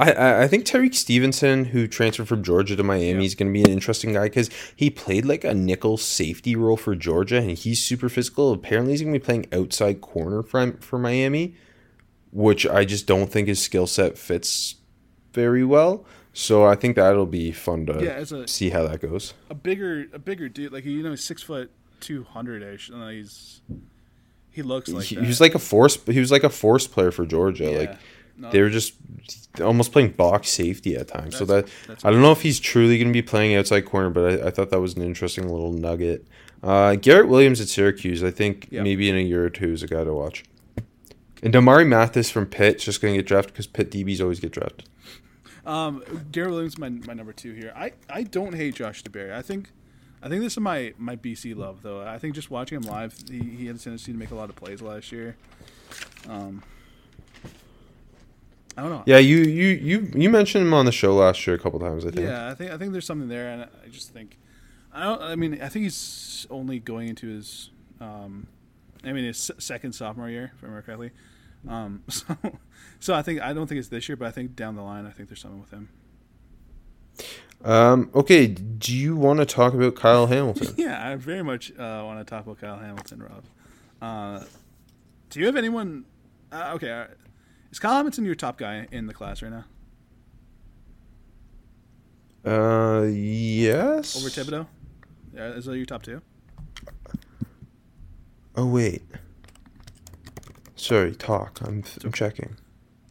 I, I think Tyrique Stevenson, who transferred from Georgia to Miami, Yeah. is going to be an interesting guy because he played like a nickel safety role for Georgia, and he's super physical. Apparently, he's going to be playing outside corner for for Miami, which I just don't think his skill set fits very well. So I think that'll be fun to Yeah, a- see how that goes. a bigger a bigger dude like you know he's six foot two hundred ish and he's he looks like he, he was like a force. He was like a force player for Georgia. Yeah. Like. They were just almost playing box safety at times. so that I don't know if he's truly going to be playing outside corner, but I, I thought that was an interesting little nugget. Uh, Garrett Williams at Syracuse, I think Yeah. maybe in a year or two is a guy to watch. And Damarri Mathis from Pitt's just going to get drafted because Pitt DBs always get drafted. um Garrett Williams my my number two here I I don't hate Josh DeBerry I think I think this is my my BC love though I think just watching him live he, he had a tendency to make a lot of plays last year um I don't know Yeah, you you you you mentioned him on the show last year a couple times. I think. Yeah, I think I think there's something there, and I just think I don't. I mean, I think he's only going into his, um, I mean, his second sophomore year, if I remember correctly. Um, so, so I think I don't think it's this year, but I think down the line, I think there's something with him. Um, okay, do you want to talk about Kyle Hamilton? Yeah, I very much uh, want to talk about Kyle Hamilton, Rob. Uh, do you have anyone? Uh, okay, all right. Is Kyle Hamilton your top guy in the class right now Uh, yes. over Thibodeaux? Yeah, is that your top two? Oh wait. Sorry, talk. I'm I'm checking.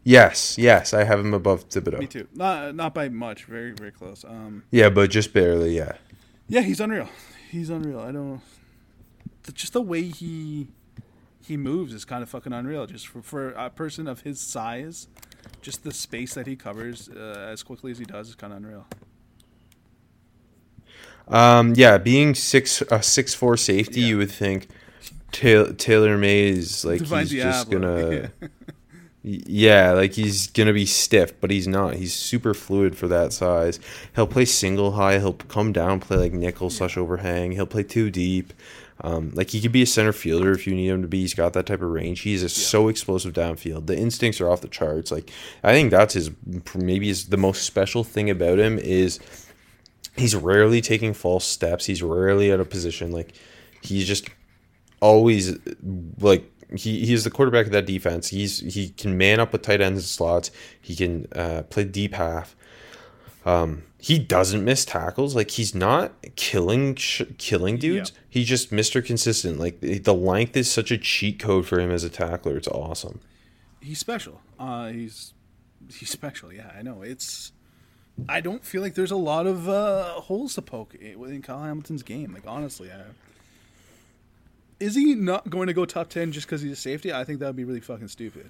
Yes, yes, I have him above Thibodeaux. Me too. Not not by much. Very very close. Um, Yeah, but just barely. Yeah. yeah, he's unreal. He's unreal. I don't. Just the way he he moves is kind of fucking unreal. Just for, for a person of his size, just the space that he covers uh, as quickly as he does is kind of unreal. Um, yeah, being six a six four safety, Yeah. you would think Taylor, Taylor Mays like Divine he's just gonna. yeah. Yeah, like he's gonna be stiff, but he's not. He's super fluid for that size. He'll play single high. He'll come down, play like nickel slash overhang. He'll play too deep. Um, like he could be a center fielder if you need him to be. He's got that type of range. He's a, so explosive downfield. The instincts are off the charts. Like I think that's his maybe his the most special thing about him is he's rarely taking false steps. He's rarely out of position. Like he's just always like he he's the quarterback of that defense. He's he can man up with tight ends and slots. He can uh, play deep half. Um, he doesn't miss tackles. Like he's not killing sh- killing dudes. He's just Mr. Consistent. Like the length is such a cheat code for him as a tackler. It's awesome. he's special. Uh, he's he's special. Yeah, I know. It's I don't feel like there's a lot of uh, holes to poke i- within Kyle Hamilton's game. Like honestly, I, is he not going to go top ten just because he's a safety? I think that would be really fucking stupid.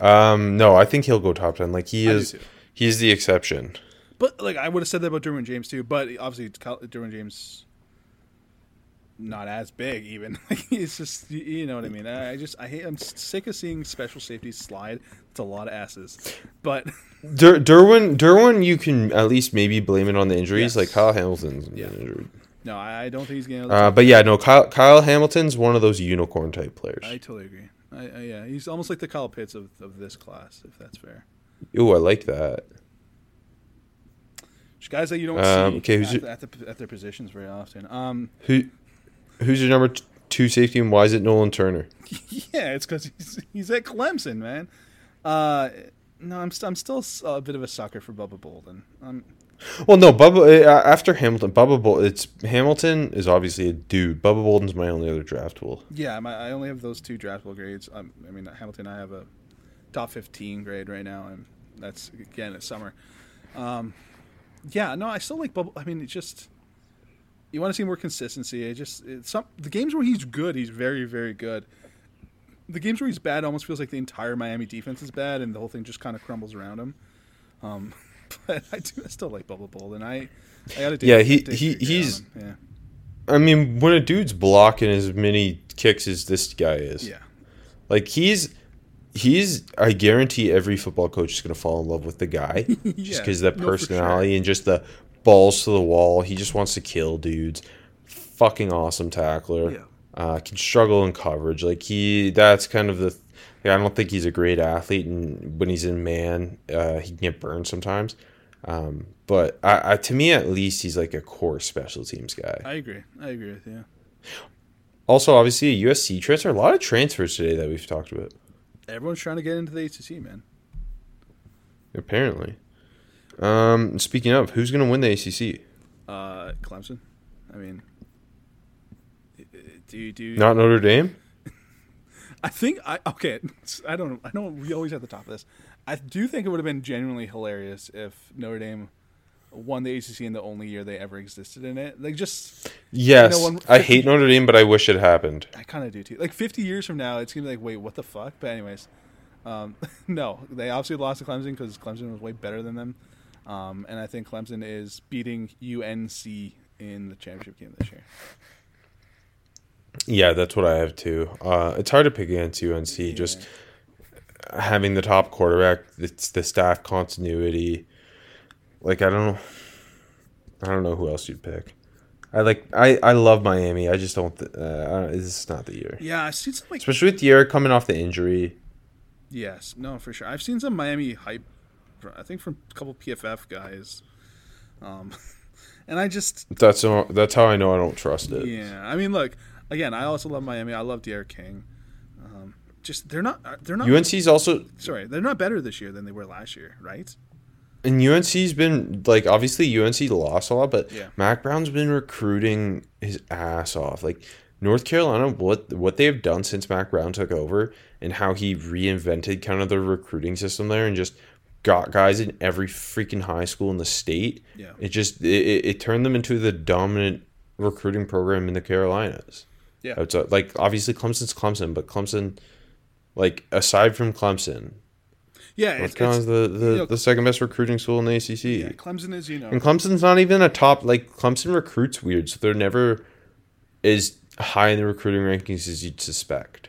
Um, no, I think he'll go top ten. Like he I is. He's the exception. But like I would have said that about Derwin James too. But obviously, Derwin James not as big even. He's just you- know what I mean. I I just I hate. I'm sick of seeing special safeties slide. It's a lot of asses. But Der- Derwin, Derwin, you can at least maybe blame it on the injuries. Yes. Like Kyle Hamilton's Yeah. injured. no, I, don't think he's getting. Uh, but yeah, no, Kyle, Kyle Hamilton's one of those unicorn type players. I totally agree. I, I, yeah, he's almost like the Kyle Pitts of, of this class, if that's fair. Ooh, I like that. Just guys that you don't Um, see okay, who's at, your- at, the, at their positions very often. Um, Who, who's your number two safety, and why is it Nolan Turner? yeah, it's because he's, he's at Clemson, man. Uh, no, I'm st- I'm still a bit of a sucker for Bubba Bolden. Um, Well, no, Bubba. Uh, after Hamilton, Bubba. Bol- it's Hamilton is obviously a dude. Bubba Bolden's my only other draft tool. yeah, my, I only have those two draftable grades. Um, I mean, Hamilton, I have a top 15 grade right now, and that's again it's summer. Um, yeah, no, I still like Bubba. I mean, it's just you want to see more consistency. It just it's some the games where he's good, he's very very good. The games where he's bad almost feels like the entire Miami defense is bad, and the whole thing just kind of crumbles around him. Um, but I do I still like Bubba Bolden. I I gotta dig, Yeah, he- dig he- he's- yeah I mean, when a dude's blocking as many kicks as this guy is, yeah like he's he's. I guarantee every football coach is gonna fall in love with the guy just because of that no, personality and just the balls to the wall. He just wants to kill dudes. Fucking awesome tackler. Yeah. Uh, can struggle in coverage. Like he, that's kind of the. Like, I don't think he's a great athlete, and when he's in man, uh, he can get burned sometimes. Um, but I, I, to me, at least, he's like a core special teams guy. I agree. I agree with you. Also, obviously, a USC transfer. A lot of transfers today that we've talked about. Everyone's trying to get into the ACC, man. Apparently. Um, speaking of, who's going to win the ACC? Uh, Clemson. I mean, do you do? You, Not Notre Dame. I think I okay. I don't. I know we always at the top of this. I do think it would have been genuinely hilarious if Notre Dame won the ACC in the only year they ever existed in it. Like just, Yes, You know, I hate Notre Dame, but I wish it happened. I kind of do too. Like 50 years from now, it's gonna be like, wait, what the fuck? But anyways, um, no, they obviously lost to Clemson because Clemson was way better than them, um, and I think Clemson is beating UNC in the championship game this year. Yeah, that's what I have too. Uh, it's hard to pick against UNC. Just having the top quarterback, it's the staff continuity. Like I don't know, I don't know who else you'd pick. I like I, I love Miami. I just don't. Th- uh, I don't, this is not the year, Yeah, I've seen some like especially with D'Eriq coming off the injury. Yes, no, for sure. I've seen some Miami hype I think from a couple PFF guys. Um, and I just That's how- that's how I know I don't trust it. yeah. I mean, look again. I also love Miami. I love D'Eriq King. Um, just they're not they're not UNC's also sorry they're not better this year than they were last year, right? And UNC's been like obviously UNC lost a lot, but Yeah. Mack Brown's been recruiting his ass off. Like North Carolina, what what they've done since Mack Brown took over and how he reinvented kind of the recruiting system there and just got guys in every freaking high school in the state. Yeah. It just it, it, it turned them into the dominant recruiting program in the Carolinas. Yeah. It's uh, like obviously Clemson's Clemson, but Clemson like aside from Clemson, Yeah, North it's, Carolina's the, the, you know, the second best recruiting school in the ACC. yeah, Clemson is you know And Clemson's not even a top like Clemson recruits weird, so they're never as high in the recruiting rankings as you'd suspect.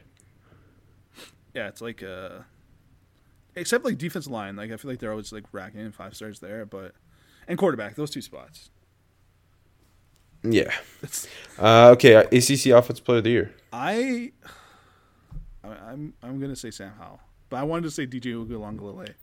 yeah, it's like uh, except like defensive line. Like I feel like they're always like racking in five stars there, but and quarterback those two spots. Yeah. Uh, okay, ACC Offensive Player of the Year. I, I- I'm I'm gonna say Sam Howell, but I wanted to say DJ Uiagalelei.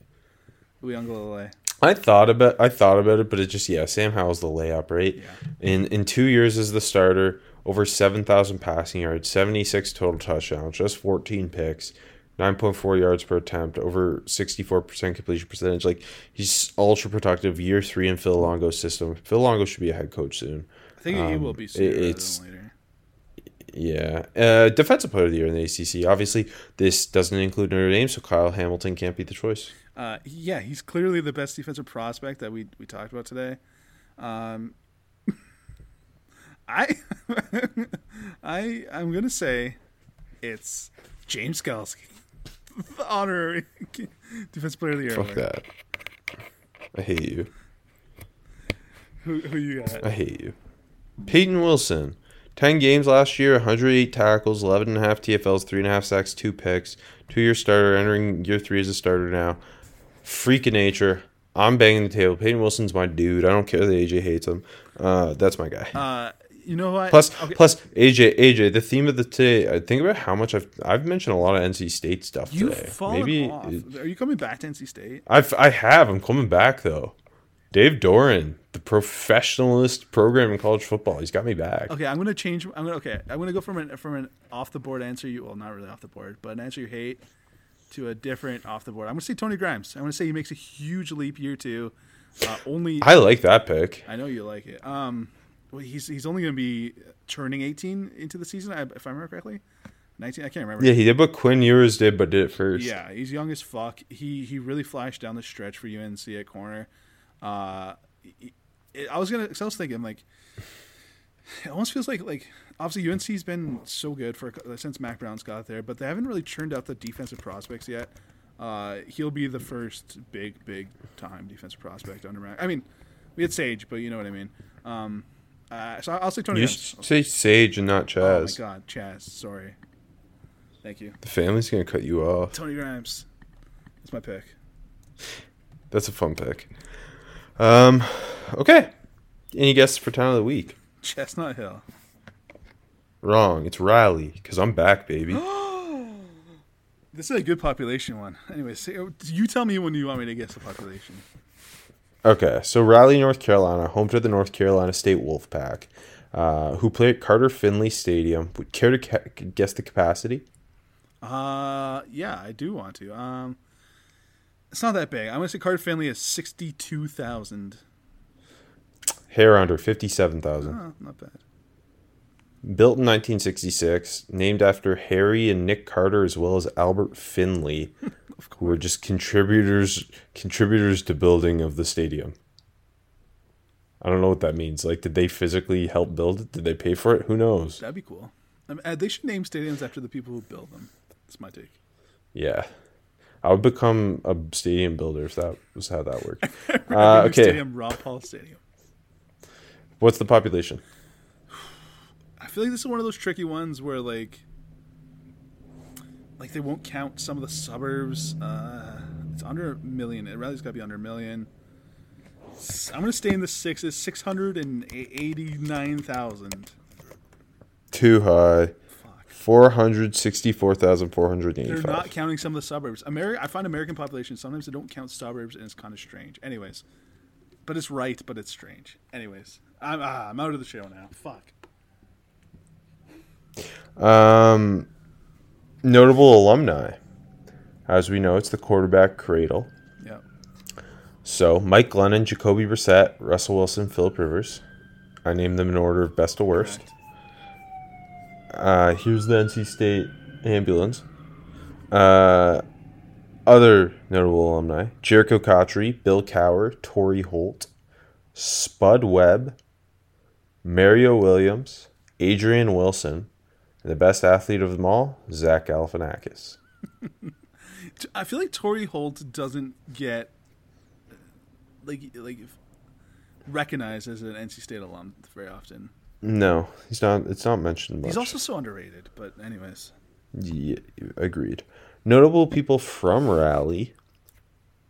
Uiagalelei. I thought about I thought about it, but it just yeah, Sam Howell's the layup, right? Yeah. In in two years as the starter, over seven thousand passing yards, seventy six total touchdowns, just fourteen picks, nine point four yards per attempt, over sixty four percent completion percentage. Like he's ultra productive. Year three in Phil Longo's system. Phil Longo should be a head coach soon. I think he Um, will be sooner it- it's- than later. Yeah. Uh, defensive player of the year in the ACC. Obviously, this doesn't include Notre Dame, so Kyle Hamilton can't be the choice. Uh, yeah, he's clearly the best defensive prospect that we we talked about today. Um, I I I'm gonna say it's James Skalski, the honorary defensive player of the year. Fuck award. that. I hate you. Who, who you got? I hate you. Payton Wilson. 10 games last year, 108 tackles, 11 and a half TFLs, 3.5 sacks, 2 picks. Two year starter, entering year 3 as a starter now. Freak of nature. I'm banging the table. Payton Wilson's my dude. I don't care that AJ hates him. Uh, that's my guy. Uh, you know what? Plus, Okay, plus AJ, AJ. The theme of the today. I think about how much I've I've mentioned a lot of NC State stuff you've today. Maybe off. Are you coming back to NC State? I've I have. I'm coming back though. Dave Doeren, the professionalist program in college football. He's got me back. Okay, I'm gonna change. I'm gonna okay. I'm gonna go from an from an off the board answer you well not really off the board, but an answer you hate to a different off the board. I'm gonna say Tony Grimes. I'm gonna say he makes a huge leap year two. Uh, only I like that pick. I know you like it. Um, well, he's he's only gonna be turning 18 into the season, if I remember correctly. 19. I can't remember. Yeah, he did what Quinn Ewers did, but did it first. Yeah, he's young as fuck. He he really flashed down the stretch for UNC at corner. Uh, I was gonna. Cause I was thinking like, it almost feels like like obviously UNC's been so good for since Mack Brown's got there, but they haven't really churned out the defensive prospects yet. Uh, he'll be the first big big time defensive prospect under Mack. I mean, we had Sage, but you know what I mean. Um, uh, so I'll say Tony. You should say Sage and not Chazz. Oh my. God, Chazz. Sorry. Thank you, the family's gonna cut you off. Tony Grimes. That's my pick. That's a fun pick. Um, okay. Any guesses for town of the week? Chestnut Hill. Wrong. It's Raleigh because I'm back, baby. This is a good population one. Anyways, say- you tell me when you want me to guess the population. Okay, so Raleigh, North Carolina, home to the North Carolina State Wolfpack, uh, who play at Carter Finley Stadium. Would care to ca- guess the capacity? Uh, yeah, I do want to. Um, it's not that big. I'm gonna say Carter Finley is sixty-two thousand. Hair under fifty-seven thousand. Oh, not bad. Built in 1966, named after Harry and Nick Carter as well as Albert Finley, who were just contributors contributors to building of the stadium. I don't know what that means. Like, did they physically help build it? Did they pay for it? Who knows? That'd be cool. I mean, uh, they should name stadiums after the people who build them. That's my take. Yeah, I would become a stadium builder if that was how that worked. Uh, okay, Stadium, Rob Paul Stadium. what's the population? I feel like this is one of those tricky ones where like, like they won't count some of the suburbs. Uh, it's under a million. It rather's got to be under a million. I'm gonna stay in the sixes. Six hundred and eighty-nine thousand. Too high. Four hundred sixty-four thousand four hundred They're not counting some of the suburbs. America, I find American population sometimes they don't count suburbs, and it's kind of strange. Anyways, but it's right, but it's strange. Anyways, I'm ah, I'm out of the show now. Fuck. Um, notable alumni. As we know, it's the quarterback cradle. Yeah. So Mike Glennon, Jacoby Brissett, Russell Wilson, Philip Rivers. I named them in order of best to worst. Correct. Uh, here's the NC State ambulance. Uh, other notable alumni: Jericho Cotchery, Bill Cowher, Torry Holt, Spud Webb, Mario Williams, Adrian Wilson, and the best athlete of them all, Zach Galifianakis. I feel like Torry Holt doesn't get like like recognized as an NC State alum very often. No, he's not. It's not mentioned much. He's also so underrated. But anyways, Yeah, agreed. Notable people from Raleigh: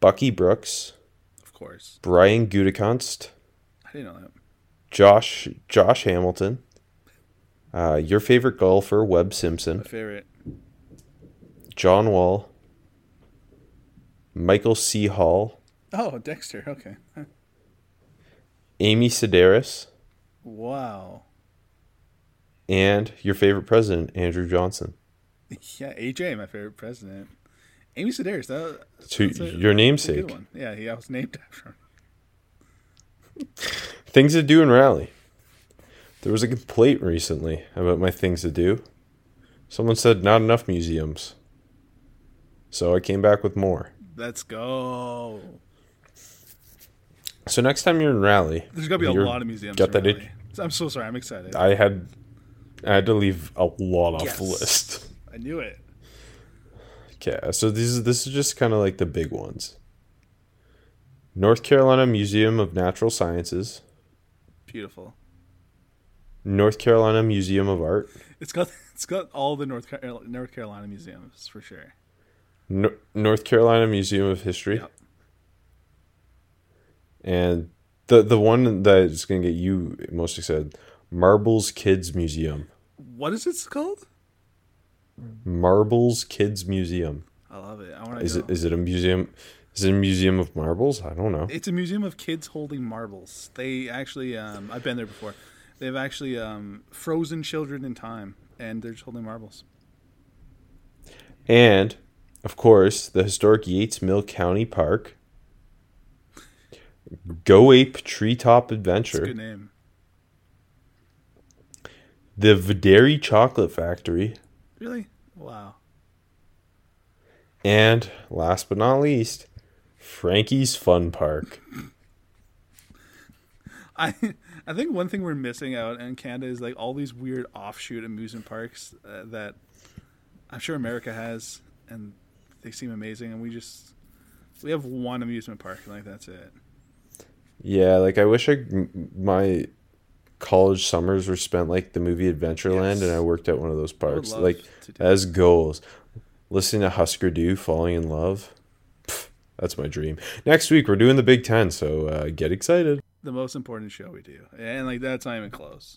Bucky Brooks, of course, Brian Gutekunst, I didn't know that. Josh Josh Hamilton, uh, your favorite golfer Webb Simpson. My favorite. John Wall, Michael C. Hall, Oh, Dexter. Okay. Amy Sedaris, Wow. and your favorite president Andrew Johnson. Yeah, AJ, my favorite president. Amy Sedaris. That, To that's a- your that's a good namesake. Yeah, he was named after him. Things to do in Raleigh. There was a complaint recently about my things to do. Someone said not enough museums. So I came back with more. Let's go. So next time you're in Raleigh, There's gonna be a lot of museums. Got that? I'm so sorry. I'm excited. I had, I had to leave a lot off the list. I knew it. Okay, so these this is just kind of like the big ones. North Carolina Museum of Natural Sciences, Beautiful. North Carolina Museum of Art, It's got it's got all the North Carolina, North Carolina museums for sure. no- North Carolina Museum of History, Yep. And the the one that is going to get you most excited, Marbles Kids Museum. What is it called? Marbles Kids Museum. I love it. I want to Is go. it is it a museum? Is it a museum of marbles? I don't know. It's a museum of kids holding marbles. They actually, um, I've been there before. They've actually um, frozen children in time, and they're just holding marbles. And, of course, the historic Yates Mill County Park. Go Ape Treetop Adventure. good name. The Videri Chocolate Factory. Really? Wow. And, last but not least, Frankie's Fun Park. I I think one thing we're missing out in Canada is like all these weird offshoot amusement parks uh, that I'm sure America has, and they seem amazing, and we just we have one amusement park, and like that's it. Yeah, like I wish I my college summers were spent like the movie Adventureland, Yes. and I worked at one of those parks. Like as goals, listening to Husker Du, falling in love. Pff, that's my dream. Next week we're doing the Big Ten, so uh, get excited. the most important show we do, and like that's not even close.